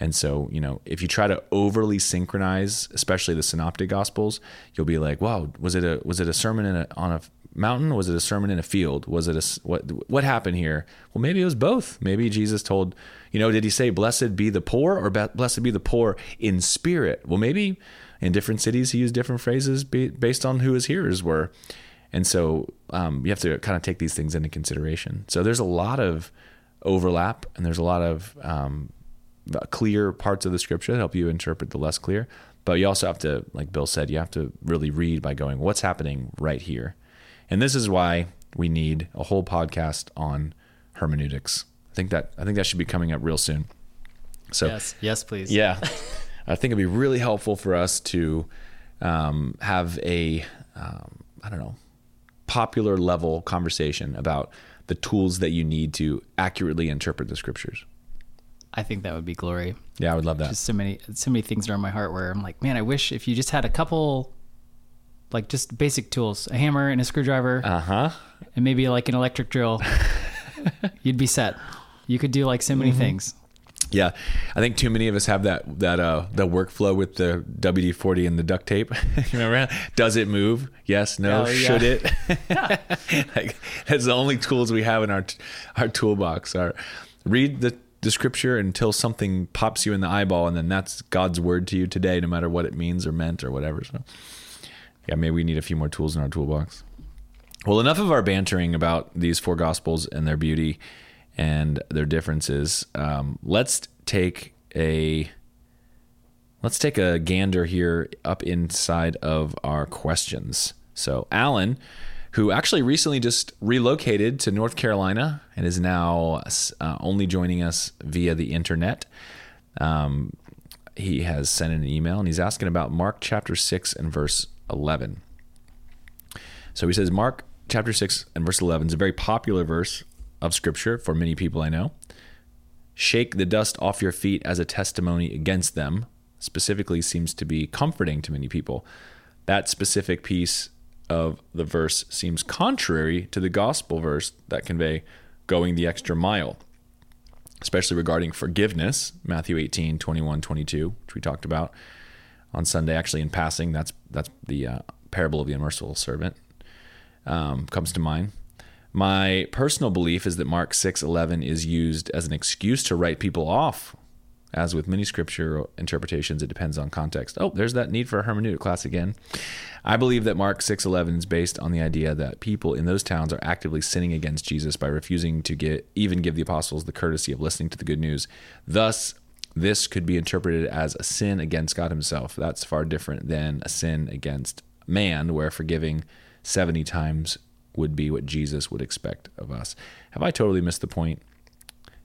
And so, you know, if you try to overly synchronize, especially the synoptic gospels, you'll be like, "Wow, was it a was it a sermon a, on a mountain? Was it a sermon in a field? Was it a what what happened here?" Well, maybe it was both. Maybe Jesus told, you know, did he say, "Blessed be the poor," or "Blessed be the poor in spirit"? Well, maybe in different cities he used different phrases based on who his hearers were, and so um, you have to kind of take these things into consideration. So there's a lot of overlap, and there's a lot of um, clear parts of the scripture that help you interpret the less clear. But you also have to, like Bill said, you have to really read by going, what's happening right here? And this is why we need a whole podcast on hermeneutics. I think that I think that should be coming up real soon. So yes, yes, please. Yeah, <laughs> I think it'd be really helpful for us to um, have a um, I don't know popular level conversation about the tools that you need to accurately interpret the scriptures. I think that would be glory. Yeah, I would love that. Just so many, so many things are on my heart where I'm like, man, I wish if you just had a couple, like just basic tools, a hammer and a screwdriver, uh huh, and maybe like an electric drill, <laughs> you'd be set. You could do like so many mm-hmm. things. Yeah, I think too many of us have that that uh the workflow with the WD forty and the duct tape. <laughs> Remember? Does it move? Yes. No. Oh, yeah. Should it? <laughs> like, that's the only tools we have in our our toolbox. Are read the the scripture until something pops you in the eyeball, and then that's God's word to you today, no matter what it means or meant or whatever. So, yeah, maybe we need a few more tools in our toolbox. Well, enough of our bantering about these four gospels and their beauty and their differences. Um, let's take a let's take a gander here up inside of our questions. So, Alan who actually recently just relocated to North Carolina and is now uh, only joining us via the internet. Um, he has sent an email and he's asking about Mark chapter 6 and verse 11. So he says, Mark chapter 6 and verse 11 is a very popular verse of scripture for many people I know. Shake the dust off your feet as a testimony against them, specifically seems to be comforting to many people. That specific piece of the verse seems contrary to the gospel verse that convey going the extra mile, especially regarding forgiveness, Matthew 18, 21, 22, which we talked about on Sunday. Actually, in passing, that's that's the uh, parable of the unmerciful servant um, comes to mind. My personal belief is that Mark 6:11 is used as an excuse to write people off as with many scripture interpretations, it depends on context. Oh, there's that need for a hermeneutic class again. I believe that Mark 6:11 is based on the idea that people in those towns are actively sinning against Jesus by refusing to get even give the apostles the courtesy of listening to the good news. Thus, this could be interpreted as a sin against God himself. That's far different than a sin against man where forgiving 70 times would be what Jesus would expect of us. Have I totally missed the point?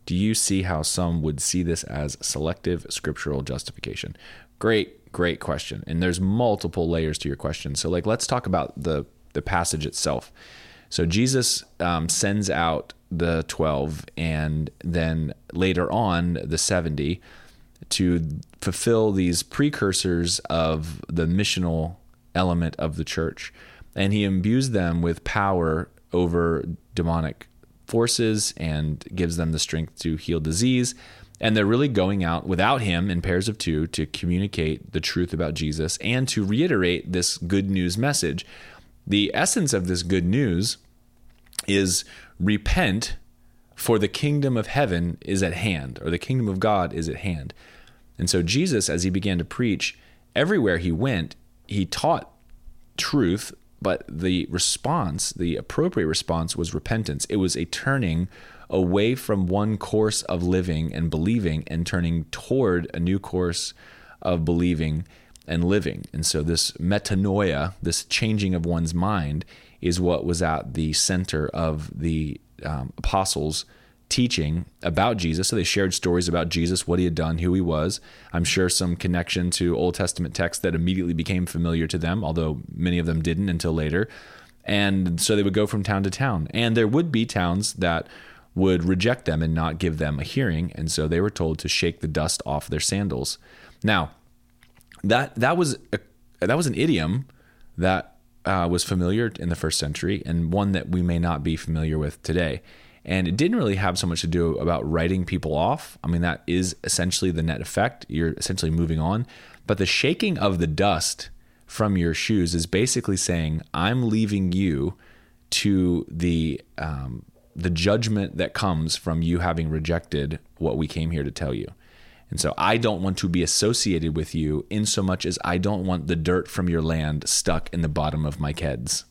Do you see how some would see this as selective scriptural justification? Great, great question. And there's multiple layers to your question. So, like, let's talk about the the passage itself. So Jesus um, sends out the twelve, and then later on the seventy to fulfill these precursors of the missional element of the church, and he imbues them with power over demonic forces and gives them the strength to heal disease. And they're really going out without him in pairs of two to communicate the truth about Jesus and to reiterate this good news message. The essence of this good news is repent, for the kingdom of heaven is at hand, or the kingdom of God is at hand. And so Jesus, as he began to preach, everywhere he went, he taught truth, but the response, the appropriate response, was repentance. It was a turning away from one course of living and believing and turning toward a new course of believing and living. And so, this metanoia, this changing of one's mind, is what was at the center of the um, apostles' teaching about Jesus. So, they shared stories about Jesus, what he had done, who he was. I'm sure some connection to Old Testament texts that immediately became familiar to them, although many of them didn't until later. And so, they would go from town to town. And there would be towns that would reject them and not give them a hearing. And so, they were told to shake the dust off their sandals. Now, that that was a, that was an idiom that uh, was familiar in the first century and one that we may not be familiar with today. And it didn't really have so much to do about writing people off. I mean, that is essentially the net effect. You're essentially moving on. But the shaking of the dust from your shoes is basically saying, I'm leaving you to the um, the judgment that comes from you having rejected what we came here to tell you. And so I don't want to be associated with you in so much as I don't want the dirt from your land stuck in the bottom of my keds.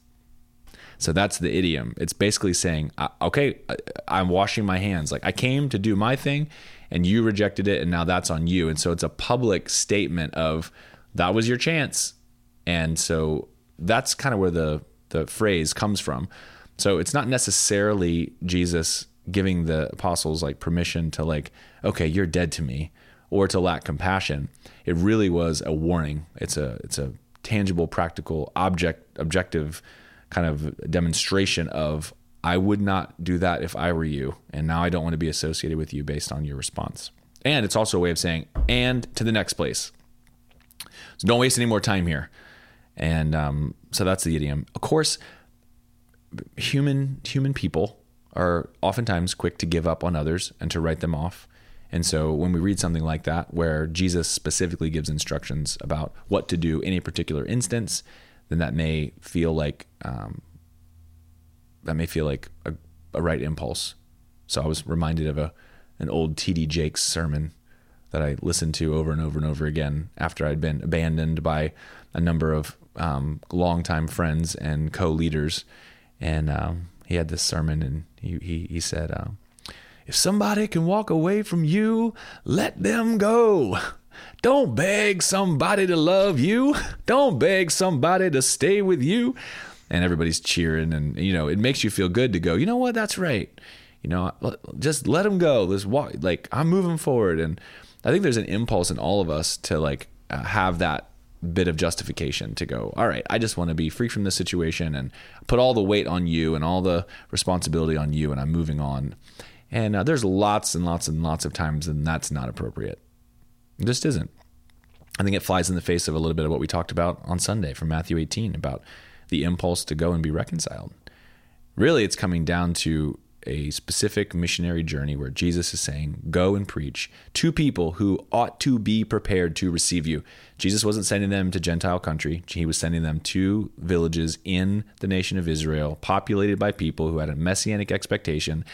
So that's the idiom. It's basically saying, okay, I'm washing my hands. Like I came to do my thing and you rejected it and now that's on you. And so it's a public statement of that was your chance. And so that's kind of where the the phrase comes from. So it's not necessarily Jesus giving the apostles like permission to like, okay, you're dead to me or to lack compassion. It really was a warning. It's a it's a tangible, practical, object objective kind of demonstration of I would not do that if I were you, and now I don't want to be associated with you based on your response. And it's also a way of saying and to the next place. So don't waste any more time here. And um, so that's the idiom. Of course, human human people are oftentimes quick to give up on others and to write them off. And so when we read something like that, where Jesus specifically gives instructions about what to do in a particular instance, then that may feel like um, that may feel like a, a, right impulse. So I was reminded of a an old T.D. Jakes sermon that I listened to over and over and over again after I'd been abandoned by a number of um, longtime friends and co-leaders, and um, he had this sermon, and he he, he said. Uh, if somebody can walk away from you, let them go. <laughs> Don't beg somebody to love you. Don't beg somebody to stay with you. And everybody's cheering, and you know it makes you feel good to go. You know what? That's right. You know, just let them go. Let's walk. Like I'm moving forward, and I think there's an impulse in all of us to like uh, have that bit of justification to go, all right, I just want to be free from this situation and put all the weight on you and all the responsibility on you, and I'm moving on. And uh, there's lots and lots and lots of times and that's not appropriate. It just isn't. I think it flies in the face of a little bit of what we talked about on Sunday from Matthew 18 about the impulse to go and be reconciled. Really, it's coming down to a specific missionary journey where Jesus is saying, Go and preach to people who ought to be prepared to receive you. Jesus wasn't sending them to Gentile country, he was sending them to villages in the nation of Israel, populated by people who had a messianic expectation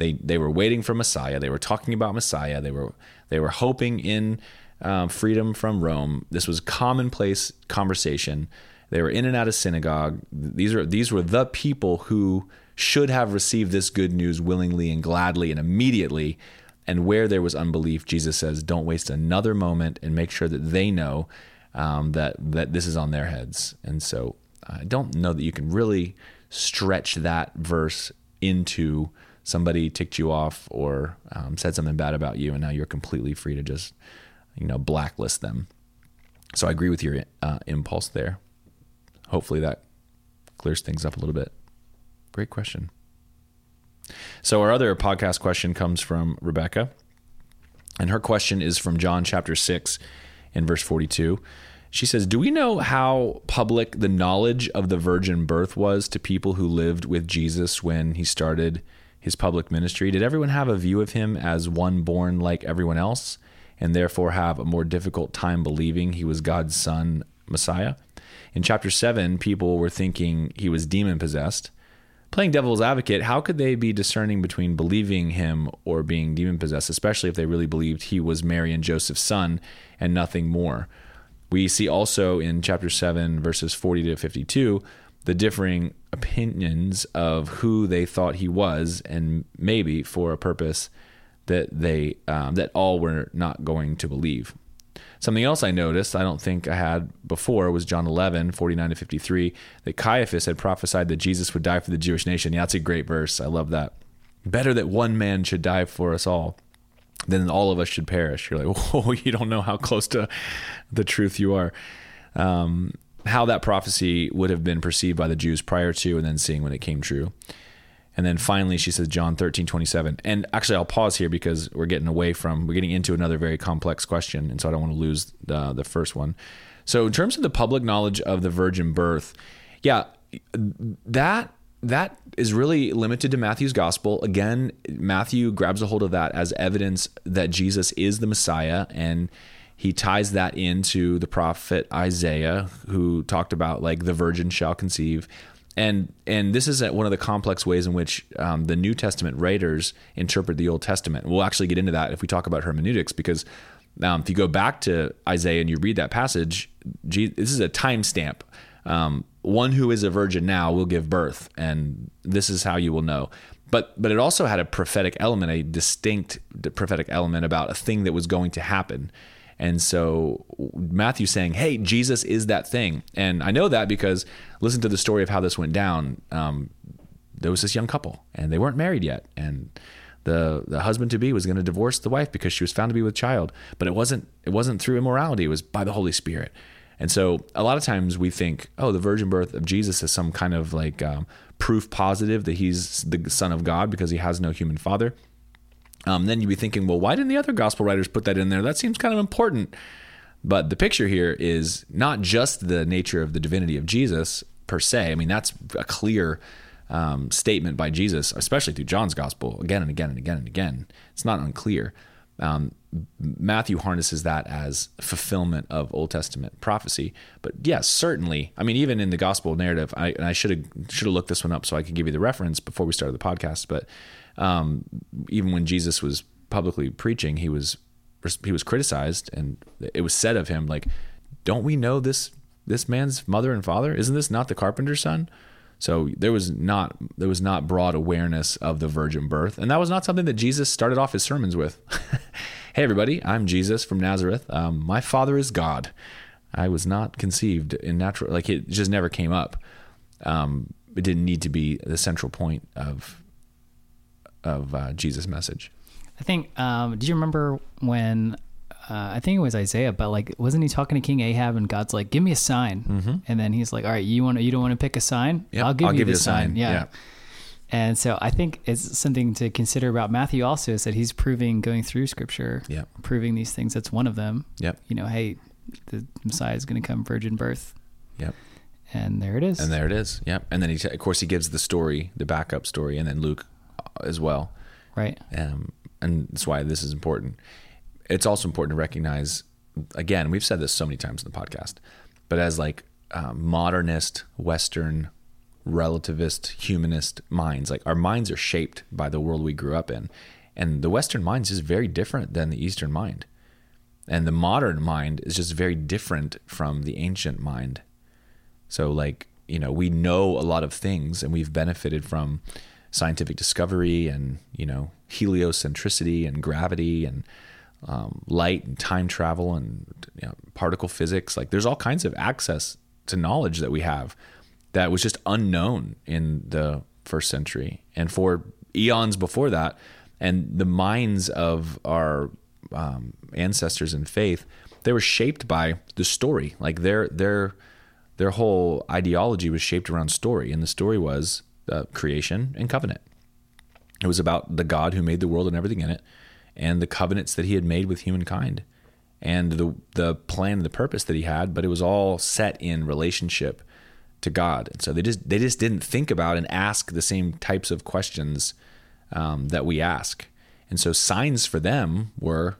they they were waiting for Messiah. They were talking about Messiah. They were they were hoping in um, freedom from Rome. This was commonplace conversation. They were in and out of synagogue. These are these were the people who should have received this good news willingly and gladly and immediately. And where there was unbelief, Jesus says, "Don't waste another moment and make sure that they know um, that that this is on their heads." And so, I don't know that you can really stretch that verse into somebody ticked you off or um, said something bad about you, and now you're completely free to just, you know, blacklist them. So I agree with your uh, impulse there. Hopefully that clears things up a little bit. Great question. So our other podcast question comes from Rebecca, and her question is from John chapter six, in verse forty-two. She says, Do we know how public the knowledge of the virgin birth was to people who lived with Jesus when he started his public ministry? Did everyone have a view of him as one born like everyone else and therefore have a more difficult time believing he was God's son, Messiah? In chapter 7, people were thinking he was demon possessed, playing devil's advocate, how could they be discerning between believing him or being demon possessed, especially if they really believed he was Mary and Joseph's son and nothing more? We see also in chapter 7, verses 40 to 52, the differing opinions of who they thought he was, and maybe for a purpose that they um, that all were not going to believe. Something else I noticed, I don't think I had before, was John 11, 49 to 53, that Caiaphas had prophesied that Jesus would die for the Jewish nation. Yeah, that's a great verse. I love that. Better that one man should die for us all than all of us should perish. You're like, <laughs> oh, you don't know how close to the truth you are. Um, how that prophecy would have been perceived by the Jews prior to and then seeing when it came true. And then finally, she says John 13, 27. And actually, I'll pause here because we're getting away from, we're getting into another very complex question. And so I don't want to lose the, the first one. So, in terms of the public knowledge of the virgin birth, yeah, that that is really limited to Matthew's gospel. Again, Matthew grabs a hold of that as evidence that Jesus is the Messiah and he ties that into the prophet Isaiah who talked about like the virgin shall conceive and and this is one of the complex ways in which um, the New Testament writers interpret the Old Testament. We'll actually get into that if we talk about hermeneutics, because um, if you go back to Isaiah and you read that passage, this is a timestamp. Um, one who is a virgin now will give birth, and this is how you will know. But but it also had a prophetic element, a distinct prophetic element about a thing that was going to happen. And so Matthew saying, "Hey, Jesus is that thing," and I know that because listen to the story of how this went down. Um, there was this young couple, and they weren't married yet, and the the husband to be was going to divorce the wife because she was found to be with child, but it wasn't it wasn't through immorality; it was by the Holy Spirit. And so a lot of times we think, oh, the virgin birth of Jesus is some kind of like um, proof positive that he's the son of God because he has no human father. Um, then you'd be thinking, well, why didn't the other gospel writers put that in there? That seems kind of important. But the picture here is not just the nature of the divinity of Jesus per se. I mean, that's a clear um, statement by Jesus, especially through John's gospel, again and again and again and again. It's not unclear. Um, Matthew harnesses that as fulfillment of Old Testament prophecy. But yes, certainly. I mean, even in the gospel narrative, I, and I should have looked this one up so I could give you the reference before we started the podcast. But um, even when Jesus was publicly preaching, he was he was criticized, and it was said of him like, "Don't we know this this man's mother and father? Isn't this not the carpenter's son?" So there was not there was not broad awareness of the virgin birth, and that was not something that Jesus started off his sermons with. <laughs> hey, everybody, I'm Jesus from Nazareth. Um, my father is God. I was not conceived in natural like it just never came up. Um, it didn't need to be the central point of of uh, Jesus' message. I think. Um, do you remember when? Uh, I think it was Isaiah, but like, wasn't he talking to King Ahab and God's like, "Give me a sign," mm-hmm. and then he's like, "All right, you want to, you don't want to pick a sign? Yep, I'll give I'll you give the you a sign." sign. Yeah. Yeah. And so I think it's something to consider about Matthew also is that he's proving going through Scripture, Yep. proving these things. That's one of them. Yep. You know, hey, the Messiah is going to come virgin birth, Yep. and there it is. And there it is. Yep. And then he, of course, he gives the story, the backup story, and then Luke as well. right. Um, and that's why this is important. It's also important to recognize, again, we've said this so many times in the podcast, but as like uh, modernist, Western, relativist, humanist minds, like our minds are shaped by the world we grew up in. And the Western mind is very different than the Eastern mind. And the modern mind is just very different from the ancient mind. So, like, you know, we know a lot of things and we've benefited from scientific discovery and, you know, heliocentricity and gravity and um, light and time travel and you know, particle physics. Like, there's all kinds of access to knowledge that we have that was just unknown in the first century and for eons before that. And the minds of our um, ancestors in faith, they were shaped by the story. Like their their their whole ideology was shaped around story, and the story was uh, creation and covenant. It was about the God who made the world and everything in it, and the covenants that He had made with humankind, and the the plan and the purpose that He had. But it was all set in relationship to God, and so they just they just didn't think about and ask the same types of questions um, that we ask. And so signs for them were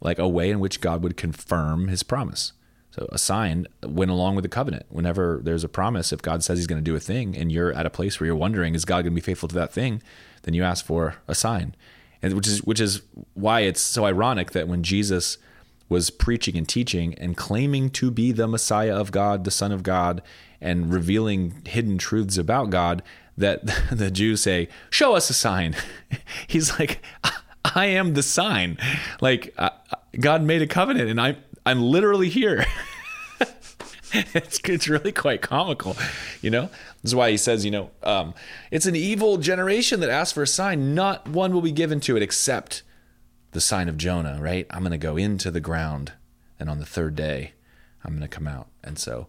like a way in which God would confirm His promise. So a sign went along with the covenant. Whenever there's a promise, if God says He's going to do a thing, and you're at a place where you're wondering, is God going to be faithful to that thing? Then you ask for a sign, and which is which is why it's so ironic that when Jesus was preaching and teaching and claiming to be the Messiah of God, the Son of God, and revealing hidden truths about God, that <laughs> the Jews say, "Show us a sign." <laughs> He's like, "I am the sign." Like uh, God made a covenant, and I I'm literally here. <laughs> it's it's really quite comical, you know. This is why he says, you know, um, it's an evil generation that asks for a sign. Not one will be given to it except the sign of Jonah. Right? I'm going to go into the ground, and on the third day, I'm going to come out. And so,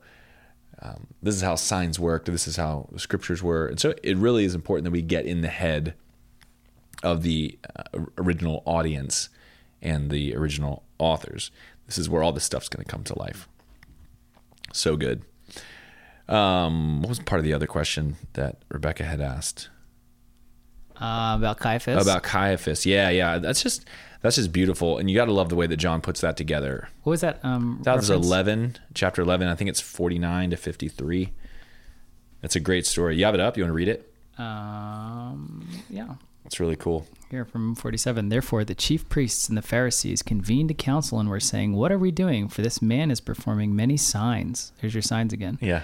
um, this is how signs worked. This is how the scriptures were. And so, it really is important that we get in the head of the uh, original audience and the original authors. This is where all this stuff's going to come to life. So good. Um, what was part of the other question that Rebecca had asked? Uh, about Caiaphas. About Caiaphas. Yeah, yeah. That's just that's just beautiful, and you got to love the way that John puts that together. what was that? Um, That was eleven, chapter eleven. I think it's forty nine to fifty three. That's a great story. You have it up. You want to read it? Um, yeah. It's really cool. Here from 47. Therefore, the chief priests and the Pharisees convened a council and were saying, What are we doing? For this man is performing many signs. There's your signs again. Yeah.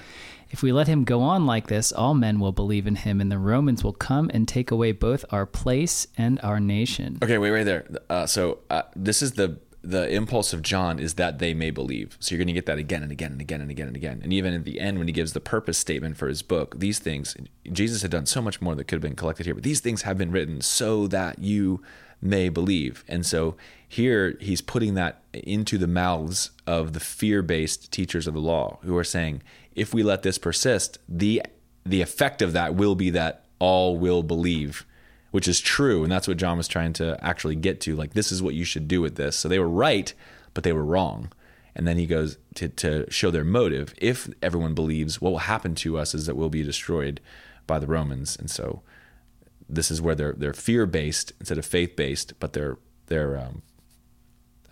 If we let him go on like this, all men will believe in him, and the Romans will come and take away both our place and our nation. Okay, wait, right there. Uh, so uh, this is the the impulse of John is that they may believe. So you're going to get that again and again and again and again and again. And even at the end, when he gives the purpose statement for his book, these things Jesus had done so much more that could have been collected here, but these things have been written so that you may believe. And so here he's putting that into the mouths of the fear-based teachers of the law who are saying, if we let this persist, the the effect of that will be that all will believe which is true and that's what john was trying to actually get to like this is what you should do with this so they were right but they were wrong and then he goes to, to show their motive if everyone believes what will happen to us is that we'll be destroyed by the romans and so this is where they're they're fear based instead of faith based but their their um,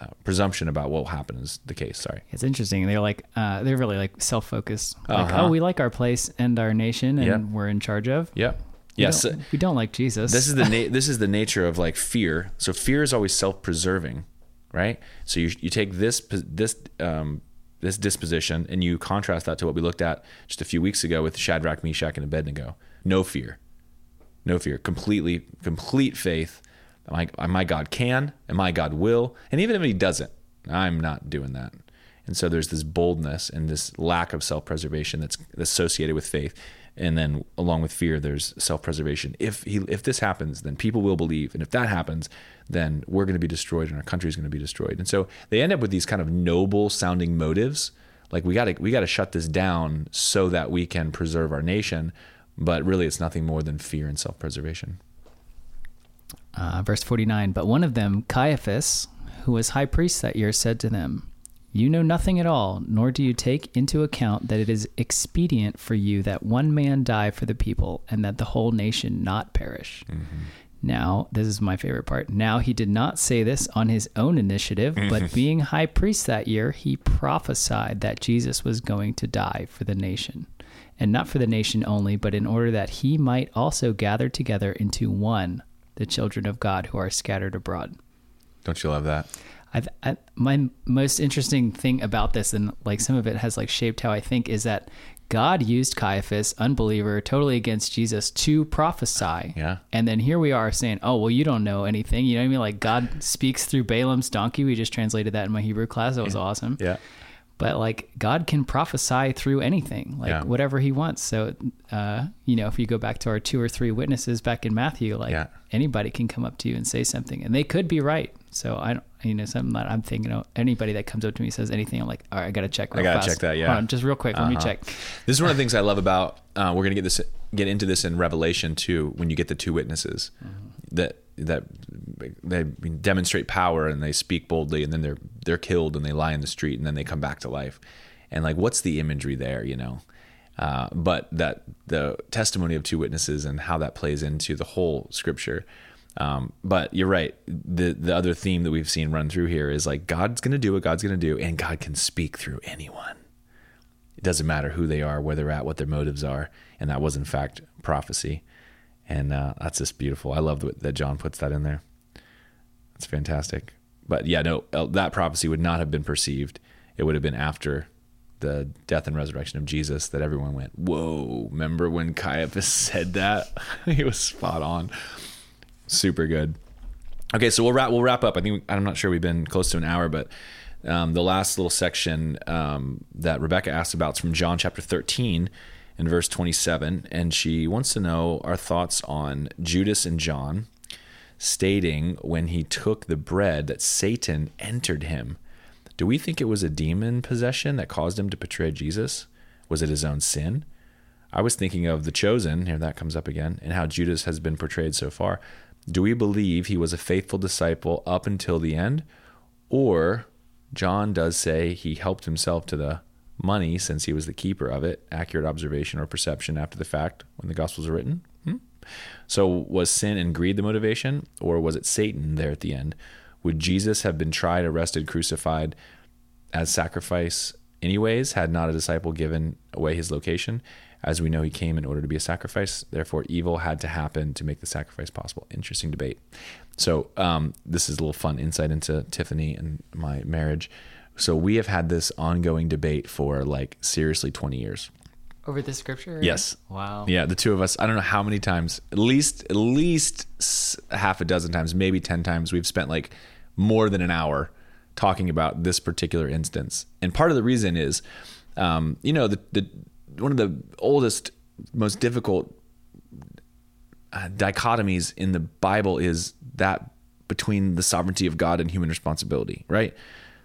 uh, presumption about what will happen is the case sorry It's interesting. They're like, uh, they're really like self focused. Like, Uh-huh. oh, we like our place and our nation, and Yep. we're in charge of. yeah Yes don't- we don't like Jesus. this is the <laughs> na- this is the nature of like fear. So fear is always self-preserving, right? So you you take this this um, this disposition and you contrast that to what we looked at just a few weeks ago with Shadrach, Meshach, and Abednego. No fear, no fear, completely complete faith. My my God can and my God will, and even if He doesn't, I'm not doing that. And so there's this boldness and this lack of self-preservation that's associated with faith. And then along with fear, there's self-preservation. If he, if this happens, then people will believe, and if that happens, then we're going to be destroyed, and our country is going to be destroyed. And so they end up with these kind of noble-sounding motives, like we got to we got to shut this down so that we can preserve our nation. But really, it's nothing more than fear and self-preservation. Uh, verse 49 But one of them, Caiaphas, who was high priest that year, said to them, You know nothing at all, nor do you take into account that it is expedient for you that one man die for the people, and that the whole nation not perish. Mm-hmm. Now, this is my favorite part. Now, he did not say this on his own initiative, but <laughs> being high priest that year, he prophesied that Jesus was going to die for the nation. And not for the nation only, but in order that he might also gather together into one the children of God who are scattered abroad. Don't you love that? I, I, my most interesting thing about this, and like some of it has like shaped how I think, is that God used Caiaphas, unbeliever, totally against Jesus, to prophesy. Yeah. And then here we are saying, "Oh, well, you don't know anything." You know what I mean? Like God speaks through Balaam's donkey. We just translated that in my Hebrew class. That was awesome. Yeah. But like God can prophesy through anything, like Yeah. whatever He wants. So, uh, you know, if you go back to our two or three witnesses back in Matthew, like Yeah. anybody can come up to you and say something, and they could be right. So I don't, you know, something that I'm thinking of. Anybody that comes up to me says anything, I'm like, all right, I got to check. Real gotta fast. check that, yeah. On, just real quick. Let me Uh-huh. check. This is one of the things I love about. Uh, we're gonna get this get into this in Revelation too. When you get the two witnesses that that they demonstrate power and they speak boldly, and then they're they're killed and they lie in the street, and then they come back to life. And like, what's the imagery there? You know. Uh, but that the testimony of two witnesses and how that plays into the whole scripture Um, but you're right. The the other theme that we've seen run through here is like God's going to do what God's going to do, and God can speak through anyone. It doesn't matter who they are, where they're at, what their motives are, and that was in fact prophecy. And uh, that's just beautiful. I love that John puts that in there. It's fantastic. But yeah, no, that prophecy would not have been perceived. It would have been after the death and resurrection of Jesus that everyone went, Whoa, remember when Caiaphas said that? <laughs> he was spot on. Super good. Okay, so we'll wrap we'll wrap up. I think I'm not sure we've been close to an hour, but um, the last little section um, that Rebecca asked about is from John chapter 13 in verse 27, and she wants to know our thoughts on Judas and John, stating when he took the bread that Satan entered him. Do we think it was a demon possession that caused him to betray Jesus? Was it his own sin? I was thinking of the chosen, here that comes up again, and how Judas has been portrayed so far. Do we believe he was a faithful disciple up until the end? Or John does say he helped himself to the money since he was the keeper of it. Accurate observation or perception after the fact when the Gospels are written. Hmm? So, was sin and greed the motivation, or was it Satan there at the end? Would Jesus have been tried, arrested, crucified as sacrifice, anyways, had not a disciple given away his location? As we know, he came in order to be a sacrifice. Therefore, evil had to happen to make the sacrifice possible. Interesting debate. So, um, this is a little fun insight into Tiffany and my marriage. So, we have had this ongoing debate for like seriously 20 years. Over the scripture? Yes. Wow. Yeah, the two of us. I don't know how many times. At least, at least half a dozen times, maybe ten times. We've spent like more than an hour talking about this particular instance. And part of the reason is, um, you know, the, the one of the oldest, most difficult uh, dichotomies in the Bible is that between the sovereignty of God and human responsibility, right?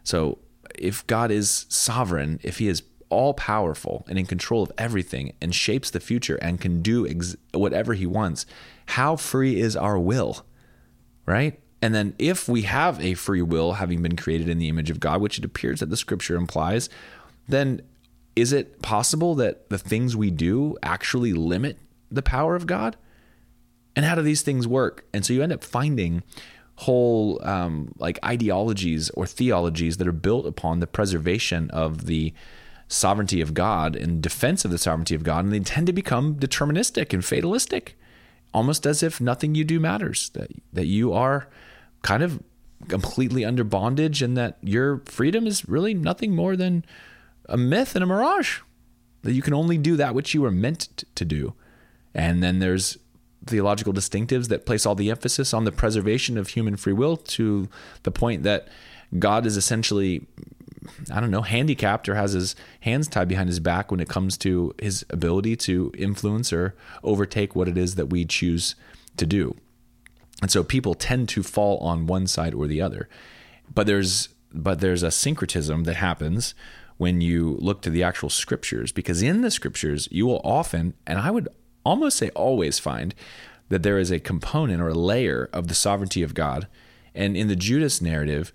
So if God is sovereign, if he is all powerful and in control of everything and shapes the future and can do ex- whatever he wants, how free is our will? Right? And then if we have a free will having been created in the image of God, which it appears that the scripture implies, then is it possible that the things we do actually limit the power of God? And how do these things work? And so you end up finding whole um, like ideologies or theologies that are built upon the preservation of the sovereignty of God and defense of the sovereignty of God, and they tend to become deterministic and fatalistic, almost as if nothing you do matters, that, that you are kind of completely under bondage and that your freedom is really nothing more than a myth and a mirage, that you can only do that which you were meant to do. And then there's theological distinctives that place all the emphasis on the preservation of human free will to the point that God is essentially I don't know, handicapped or has his hands tied behind his back when it comes to his ability to influence or overtake what it is that we choose to do. And so people tend to fall on one side or the other. But there's but there's a syncretism that happens when you look to the actual scriptures because in the scriptures you will often and I would almost say always find that there is a component or a layer of the sovereignty of God. And in the Judas narrative,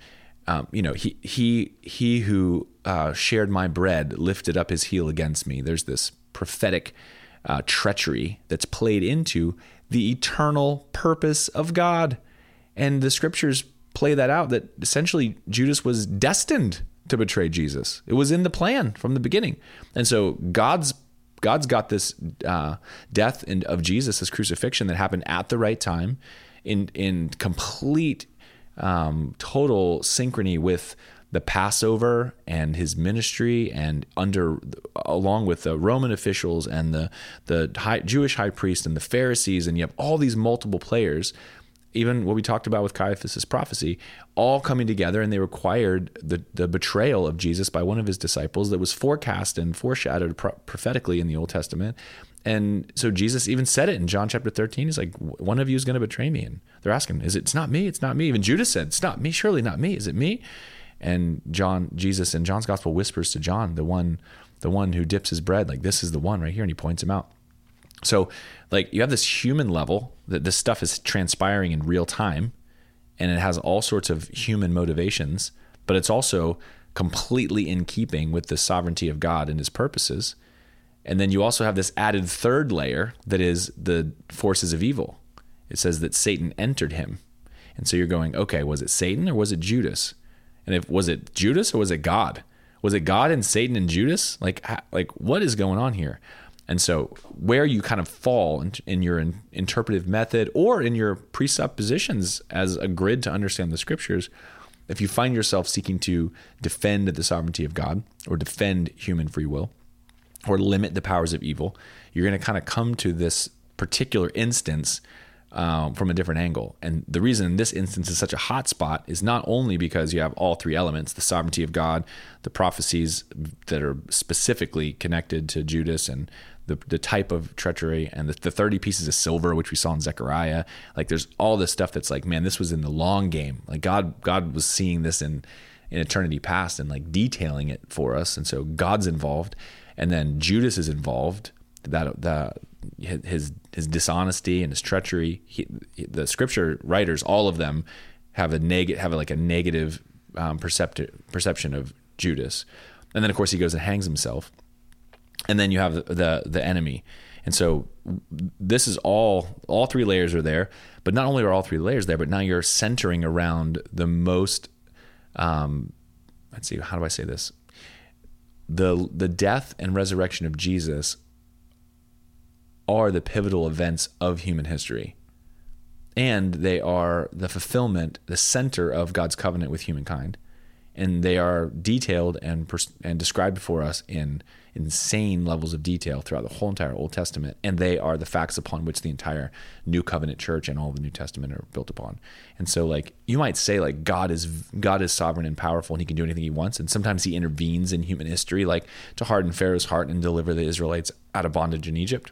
um, you know, he he he who uh, shared my bread lifted up his heel against me. There's this prophetic uh, treachery that's played into the eternal purpose of God, and the scriptures play that out. That essentially Judas was destined to betray Jesus. It was in the plan from the beginning, and so God's God's got this uh, death in, of Jesus, this crucifixion that happened at the right time, in in complete um, total synchrony with the Passover and his ministry, and under along with the Roman officials and the the high, Jewish high priest and the Pharisees, and you have all these multiple players. Even what we talked about with Caiaphas' prophecy, all coming together, and they required the, the betrayal of Jesus by one of his disciples that was forecast and foreshadowed pro- prophetically in the Old Testament. And so Jesus even said it in John chapter 13. He's like, one of you is going to betray me. And they're asking, is it, it's not me. It's not me. Even Judas said, it's not me. Surely not me. Is it me? And John, Jesus in John's gospel whispers to John, the one, the one who dips his bread, like this is the one right here. And he points him out. So like you have this human level that this stuff is transpiring in real time and it has all sorts of human motivations, but it's also completely in keeping with the sovereignty of God and his purposes. And then you also have this added third layer that is the forces of evil. it says that Satan entered him. And so you're going, okay, was it Satan or was it Judas? And if was it Judas or was it God? Was it God and Satan and Judas? Like, like what is going on here? And so, where you kind of fall in, in your in, interpretive method or in your presuppositions as a grid to understand the scriptures, if you find yourself seeking to defend the sovereignty of God or defend human free will or limit the powers of evil, you're going to kind of come to this particular instance um, from a different angle. And the reason this instance is such a hot spot is not only because you have all three elements the sovereignty of God, the prophecies that are specifically connected to Judas and the, the type of treachery and the, the 30 pieces of silver which we saw in Zechariah. Like there's all this stuff that's like man this was in the long game. Like God God was seeing this in in eternity past and like detailing it for us. And so God's involved. And then Judas is involved. That the his his dishonesty and his treachery. He, the scripture writers, all of them, have a negative have a, like a negative um, perception of Judas, and then of course he goes and hangs himself, and then you have the, the the, enemy, and so this is all all three layers are there, but not only are all three layers there, but now you're centering around the most. Um, let's see, how do I say this? The the death and resurrection of Jesus are the pivotal events of human history. And they are the fulfillment, the center of God's covenant with humankind. And they are detailed and, pers- and described for us in insane levels of detail throughout the whole entire Old Testament. And they are the facts upon which the entire New Covenant church and all the New Testament are built upon. And so, like, you might say, like, God is God is sovereign and powerful and he can do anything he wants. And sometimes he intervenes in human history, like to harden Pharaoh's heart and deliver the Israelites out of bondage in Egypt.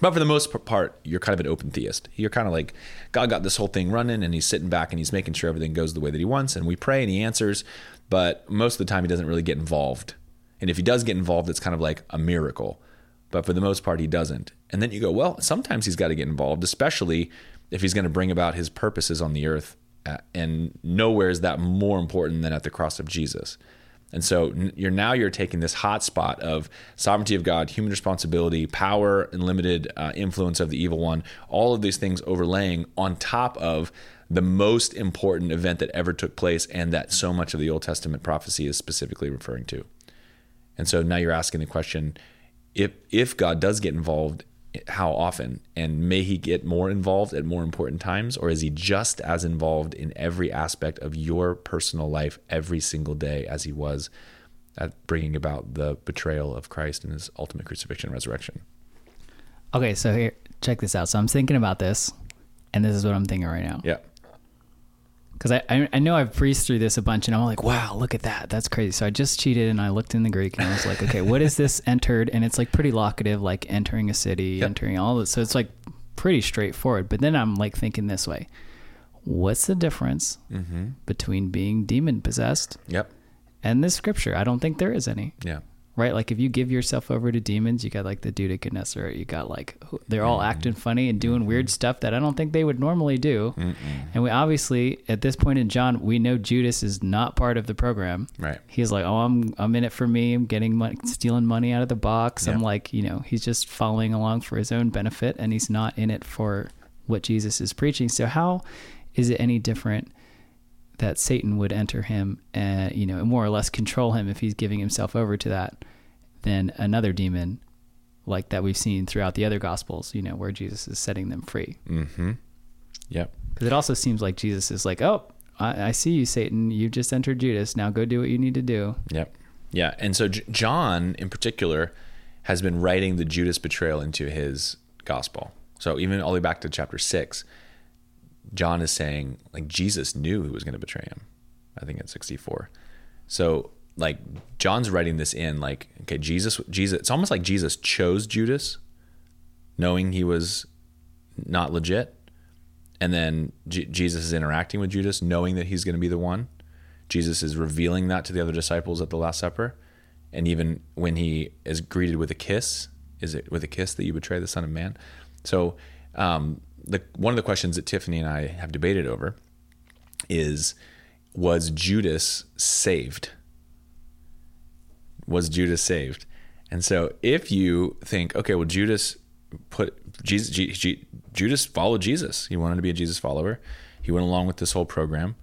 But for the most part, you're kind of an open theist. You're kind of like, God got this whole thing running and he's sitting back and he's making sure everything goes the way that he wants. And we pray and he answers. But most of the time, he doesn't really get involved. And if he does get involved, it's kind of like a miracle. But for the most part, he doesn't. And then you go, well, sometimes he's got to get involved, especially if he's going to bring about his purposes on the earth. And nowhere is that more important than at the cross of Jesus. And so you're now you're taking this hot spot of sovereignty of God, human responsibility, power and limited uh, influence of the evil one, all of these things overlaying on top of the most important event that ever took place and that so much of the Old Testament prophecy is specifically referring to. And so now you're asking the question if if God does get involved how often? And may he get more involved at more important times? Or is he just as involved in every aspect of your personal life every single day as he was at bringing about the betrayal of Christ and his ultimate crucifixion and resurrection? Okay so here check this out. So i'm thinking about this and this is what i'm thinking right now. Yeah because I, I, I know I've breezed through this a bunch, and I'm like, wow, look at that, that's crazy. So I just cheated and I looked in the Greek and I was like, okay, what is this <laughs> entered? And it's like pretty locative, like entering a city, yep. entering all this. So it's like pretty straightforward. But then I'm like thinking this way: what's the difference mm-hmm. between being demon possessed? Yep. And this scripture, I don't think there is any. Yeah right? Like if you give yourself over to demons, you got like the Dude at Gennesaret, you got like they're all mm-hmm. acting funny and doing mm-hmm. weird stuff that I don't think they would normally do. Mm-mm. And we obviously at this point in John, we know Judas is not part of the program. Right. He's like, oh, I'm I'm in it for me. I'm getting money, stealing money out of the box. Yeah. I'm like, you know, he's just following along for his own benefit, and he's not in it for what Jesus is preaching. So how is it any different? That Satan would enter him and you know more or less control him if he's giving himself over to that than another demon like that we've seen throughout the other gospels you know where Jesus is setting them free. Mm-hmm. Yep. Because it also seems like Jesus is like oh I, I, see you Satan. You just entered Judas. Now go do what you need to do. Yep. Yeah. And so J- John in particular has been writing the Judas betrayal into his gospel. So even all the way back to chapter 6 John is saying like Jesus knew who was going to betray him. I think at 64. So like John's writing this in like okay Jesus Jesus it's almost like Jesus chose Judas knowing he was not legit and then G- Jesus is interacting with Judas knowing that he's going to be the one. Jesus is revealing that to the other disciples at the last supper and even when he is greeted with a kiss is it with a kiss that you betray the son of man. So um, the one of the questions that Tiffany and I have debated over is was Judas saved? Was Judas saved? And so if you think, okay, well, Judas put Jesus, G, G, Judas followed Jesus. He wanted to be a Jesus follower. He went along with this whole program.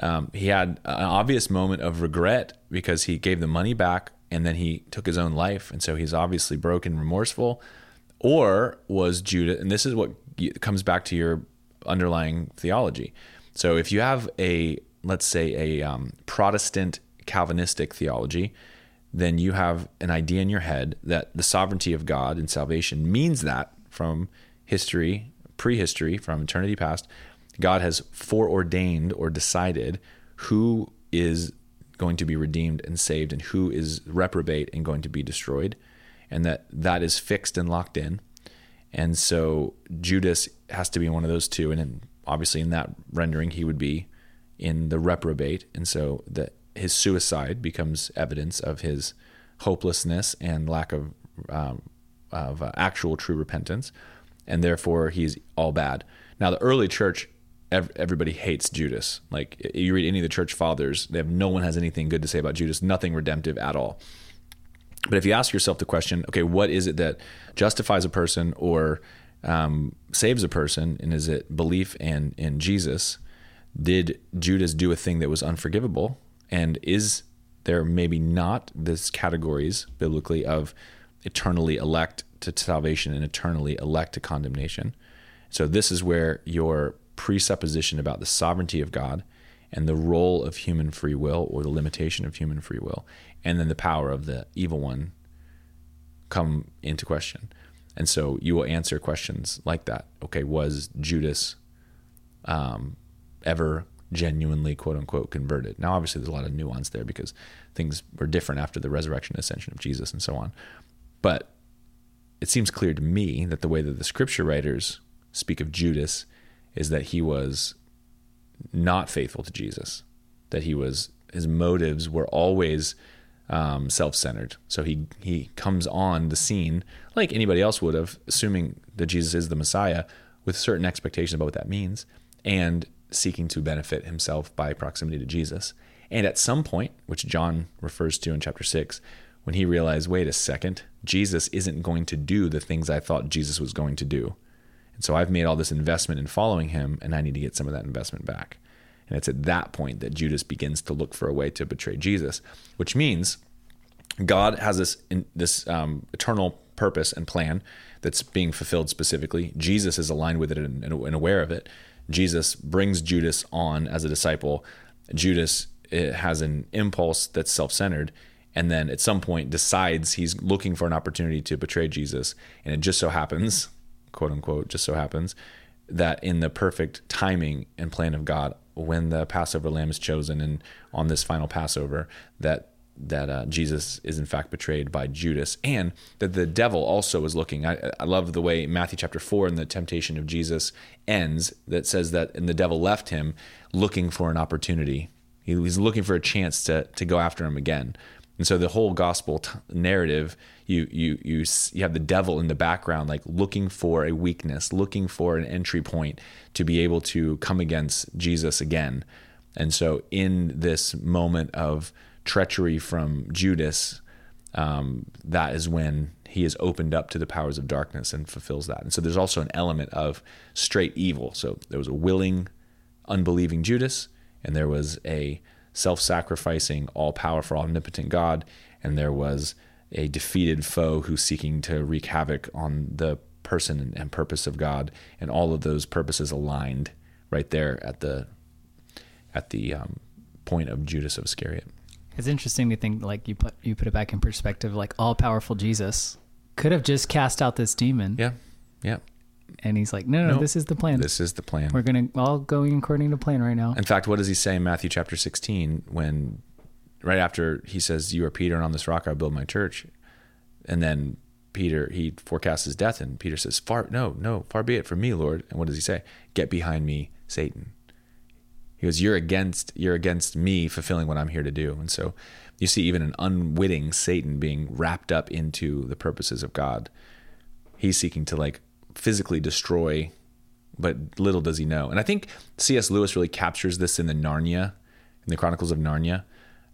Um, he had an obvious moment of regret because he gave the money back and then he took his own life. And so he's obviously broken, remorseful. Or was Judas, and this is what comes back to your underlying theology. So if you have a, let's say, a um, Protestant Calvinistic theology, then you have an idea in your head that the sovereignty of God and salvation means that from history, prehistory, from eternity past, God has foreordained or decided who is going to be redeemed and saved and who is reprobate and going to be destroyed and that that is fixed and locked in and so judas has to be one of those two. And obviously in that rendering he would be in the reprobate. And so that his suicide becomes evidence of his hopelessness and lack of um, of uh, actual true repentance. And therefore he's all bad. Now the early church everybody hates Judas. Like you read any of the church fathers, they have no one has anything good to say about Judas, nothing redemptive at all. But if you ask yourself the question, okay, what is it that justifies a person or um, saves a person, and is it belief in in Jesus? Did Judas do a thing that was unforgivable? And is there maybe not this categories biblically of eternally elect to salvation and eternally elect to condemnation? So this is where your presupposition about the sovereignty of God and the role of human free will or the limitation of human free will, and then the power of the evil one come into question. And so you will answer questions like that. Okay, was Judas um, ever genuinely, quote unquote, converted? Now, obviously, there's a lot of nuance there because things were different after the resurrection ascension of Jesus and so on. But it seems clear to me that the way that the scripture writers speak of Judas is that he was not faithful to Jesus, that he was his motives were always um, self-centered. So he he comes on the scene like anybody else would have, assuming that Jesus is the Messiah, with certain expectations about what that means, and seeking to benefit himself by proximity to Jesus. And at some point, which John refers to in chapter six, when he realized, wait a second, Jesus isn't going to do the things I thought Jesus was going to do. And so I've made all this investment in following him, and I need to get some of that investment back. And it's at that point that Judas begins to look for a way to betray Jesus, which means God has this this um, eternal purpose and plan that's being fulfilled specifically. Jesus is aligned with it and, and aware of it. Jesus brings Judas on as a disciple. Judas eh, has an impulse that's self-centered, and then at some point decides he's looking for an opportunity to betray Jesus. And it just so happens quote unquote, just so happens that in the perfect timing and plan of God, when the Passover lamb is chosen and on this final Passover, that that uh, Jesus is in fact betrayed by Judas, and that the devil also is looking. I, I love the way Matthew chapter four and the temptation of Jesus ends. That says that and the devil left him looking for an opportunity. He, he's looking for a chance to to go after him again. And so the whole gospel t- narrative, you you you you have the devil in the background, like looking for a weakness, looking for an entry point to be able to come against Jesus again. And so in this moment of treachery from Judas, um, that is when he is opened up to the powers of darkness and fulfills that. And so there's also an element of straight evil. So there was a willing, unbelieving Judas, and there was a self sacrificing, all powerful, omnipotent God, and there was a defeated foe who's seeking to wreak havoc on the person and purpose of God, and all of those purposes aligned right there at the at the um, point of Judas of Iscariot. It's interesting to think like you put you put it back in perspective, like all powerful Jesus could have just cast out this demon. Yeah, yeah. And he's like, no, no, nope. this is the plan. This is the plan. We're going to all going according to plan right now. In fact, what does he say in Matthew chapter 16 when, right after he says, You are Peter, and on this rock I'll build my church? And then Peter, he forecasts his death, and Peter says, Far, no, no, far be it from me, Lord. And what does he say? Get behind me, Satan. He goes, You're against, you're against me fulfilling what I'm here to do. And so you see even an unwitting Satan being wrapped up into the purposes of God. He's seeking to like physically destroy, but little does he know. And I think C.S. Lewis really captures this in the Narnia, in the Chronicles of Narnia,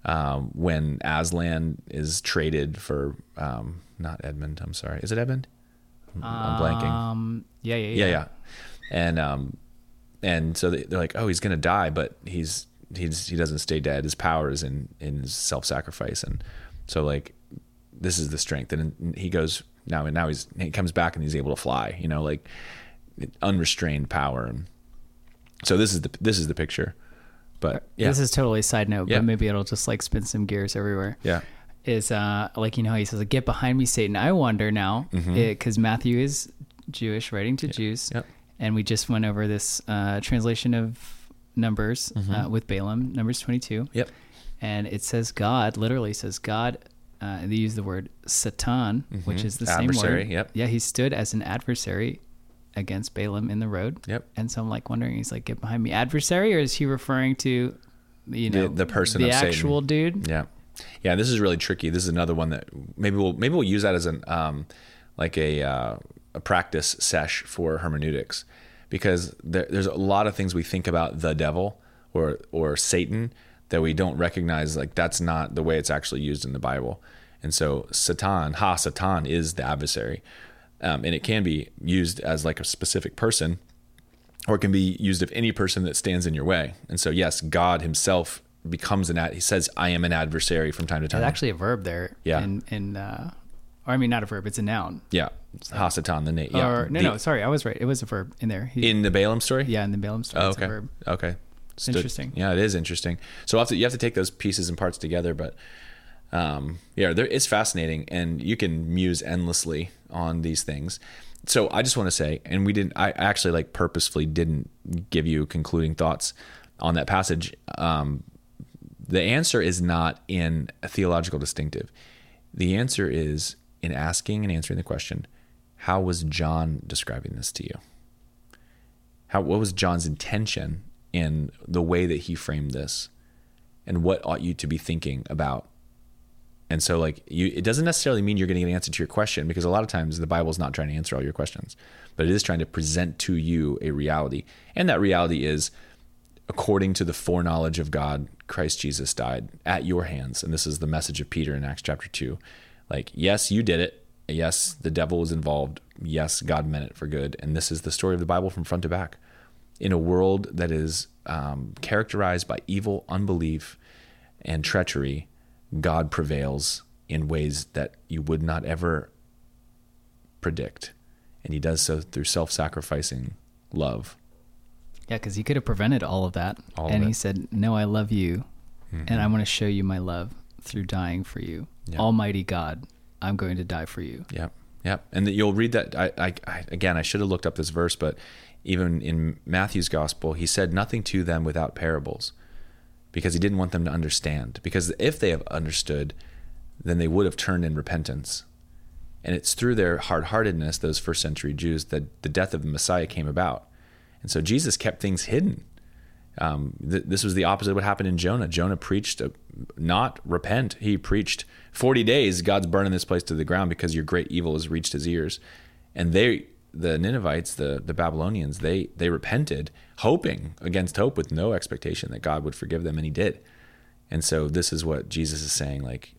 um, when Aslan is traded for um, not Edmund. I'm sorry, is it Edmund? I'm blanking. Um, Yeah, yeah, yeah, yeah. yeah. And um, and so they, they're like, oh, he's gonna die, but he's he's he doesn't stay dead. His power is in in his self sacrifice, and so like this is the strength. And he goes now, and now he's he comes back and he's able to fly. You know, like unrestrained power. And so this is the this is the picture. But yeah, This is totally a side note, Yeah. but maybe it'll just like spin some gears everywhere. yeah, Is uh like you know how he says, "Get behind me, Satan." I wonder now because Matthew is Jewish, writing to Jews, Mm-hmm. Yep. and we just went over this uh, translation of Numbers uh, with Balaam, Numbers twenty-two. yep, and it says God literally says God. Uh, they use the word Satan, which is the same Mm-hmm. Word. yep. Yeah, he stood as an adversary against Balaam in the road. Yep. And so I'm like wondering, he's like, get behind me, adversary, or is he referring to, you The- know, the person the of Satan. actual dude? yeah, yeah. This is really tricky. This is another one that maybe we'll maybe we'll use that as an um like a uh, a practice sesh for hermeneutics because there, there's a lot of things we think about the devil or or Satan that we don't recognize like that's not the way it's actually used in the Bible. And so Satan, ha Satan is the adversary. Um, and it can be used as like a specific person or it can be used of any person that stands in your way. And so yes, God himself becomes an ad he says I am an adversary from time to time. There's actually a verb there. Yeah. In, in uh, or I mean, not a verb, it's a noun. yeah. Hasatan the name. Yeah. Or, no, The- no, sorry, I was right. It was a verb in there. He, in the Balaam story? yeah, in the Balaam story, Oh, it's okay. a verb. Okay. Stood- Interesting. Yeah, it is interesting. So have to, you have to take those pieces and parts together, but um, yeah, there, it's fascinating, and you can muse endlessly on these things. So I just want to say, and we didn't. I actually like purposefully didn't give you concluding thoughts on that passage. Um, the answer is not in a theological distinctive. The answer is in asking and answering the question, how was John describing this to you? How what was John's intention in the way that he framed this? And what ought you to be thinking about? And so like you it doesn't necessarily mean you're getting an answer to your question because a lot of times the Bible's not trying to answer all your questions, but it is trying to present to you a reality. And that reality is according to the foreknowledge of God, Christ Jesus died at your hands. And this is the message of Peter in Acts chapter 2. Like, yes, you did it. Yes, the devil was involved. Yes, God meant it for good. And this is the story of the Bible from front to back. In a world that is um, characterized by evil, unbelief, and treachery, God prevails in ways that you would not ever predict. And he does so through self sacrificing love. Yeah, because he could have prevented all of that. All of and he. Mm-hmm. said, No, I love you, and I want to show you my love through dying for you. Yeah. Almighty God, I'm going to die for you. Yep. Yep. And that you'll read that. I, I, I, again, I should have looked up this verse, but even in Matthew's gospel, he said nothing to them without parables because he didn't want them to understand. Because if they have understood, then they would have turned in repentance. And it's through their hard heartedness, those first century Jews, that the death of the Messiah came about. And so Jesus kept things hidden. Um, th- this was the opposite of what happened in Jonah. Jonah preached not repent. He preached 40 days, God's burning this place to the ground because your great evil has reached his ears. And they, the Ninevites, the, the Babylonians, they, they repented, hoping against hope with no expectation that God would forgive them. And he did. And so this is what Jesus is saying. Like,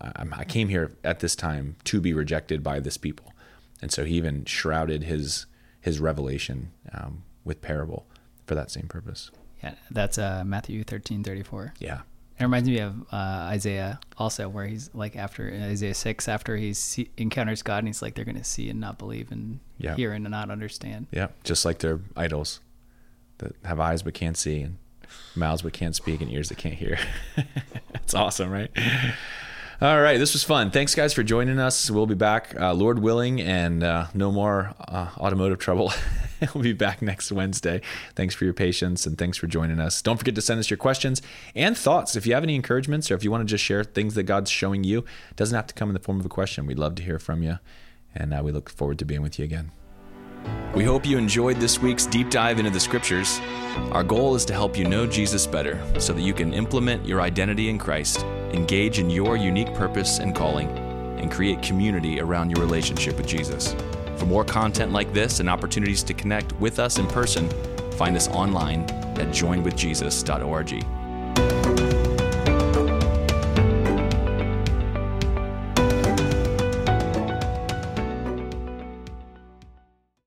I, came here at this time to be rejected by this people. And so he even shrouded his, his revelation um, with parable for that same purpose. Yeah, that's uh, Matthew 13, 34. Yeah. It reminds me of uh, Isaiah also, where he's like after Isaiah 6, after he see, encounters God and he's like, they're going to see and not believe and Yeah. hear and not understand. Yeah, just like their idols that have eyes but can't see, and mouths but can't speak, and ears that can't hear. <laughs> That's awesome, right? All right, this was fun. Thanks, guys, for joining us. We'll be back, uh, Lord willing, and uh, no more uh, automotive trouble. <laughs> we'll be back next Wednesday. Thanks for your patience and thanks for joining us. Don't forget to send us your questions and thoughts. If you have any encouragements or if you want to just share things that God's showing you, doesn't have to come in the form of a question. We'd love to hear from you, and uh, we look forward to being with you again. We hope you enjoyed this week's deep dive into the scriptures. Our goal is to help you know Jesus better so that you can implement your identity in Christ, engage in your unique purpose and calling, and create community around your relationship with Jesus. For more content like this and opportunities to connect with us in person, find us online at joinedwithjesus.org.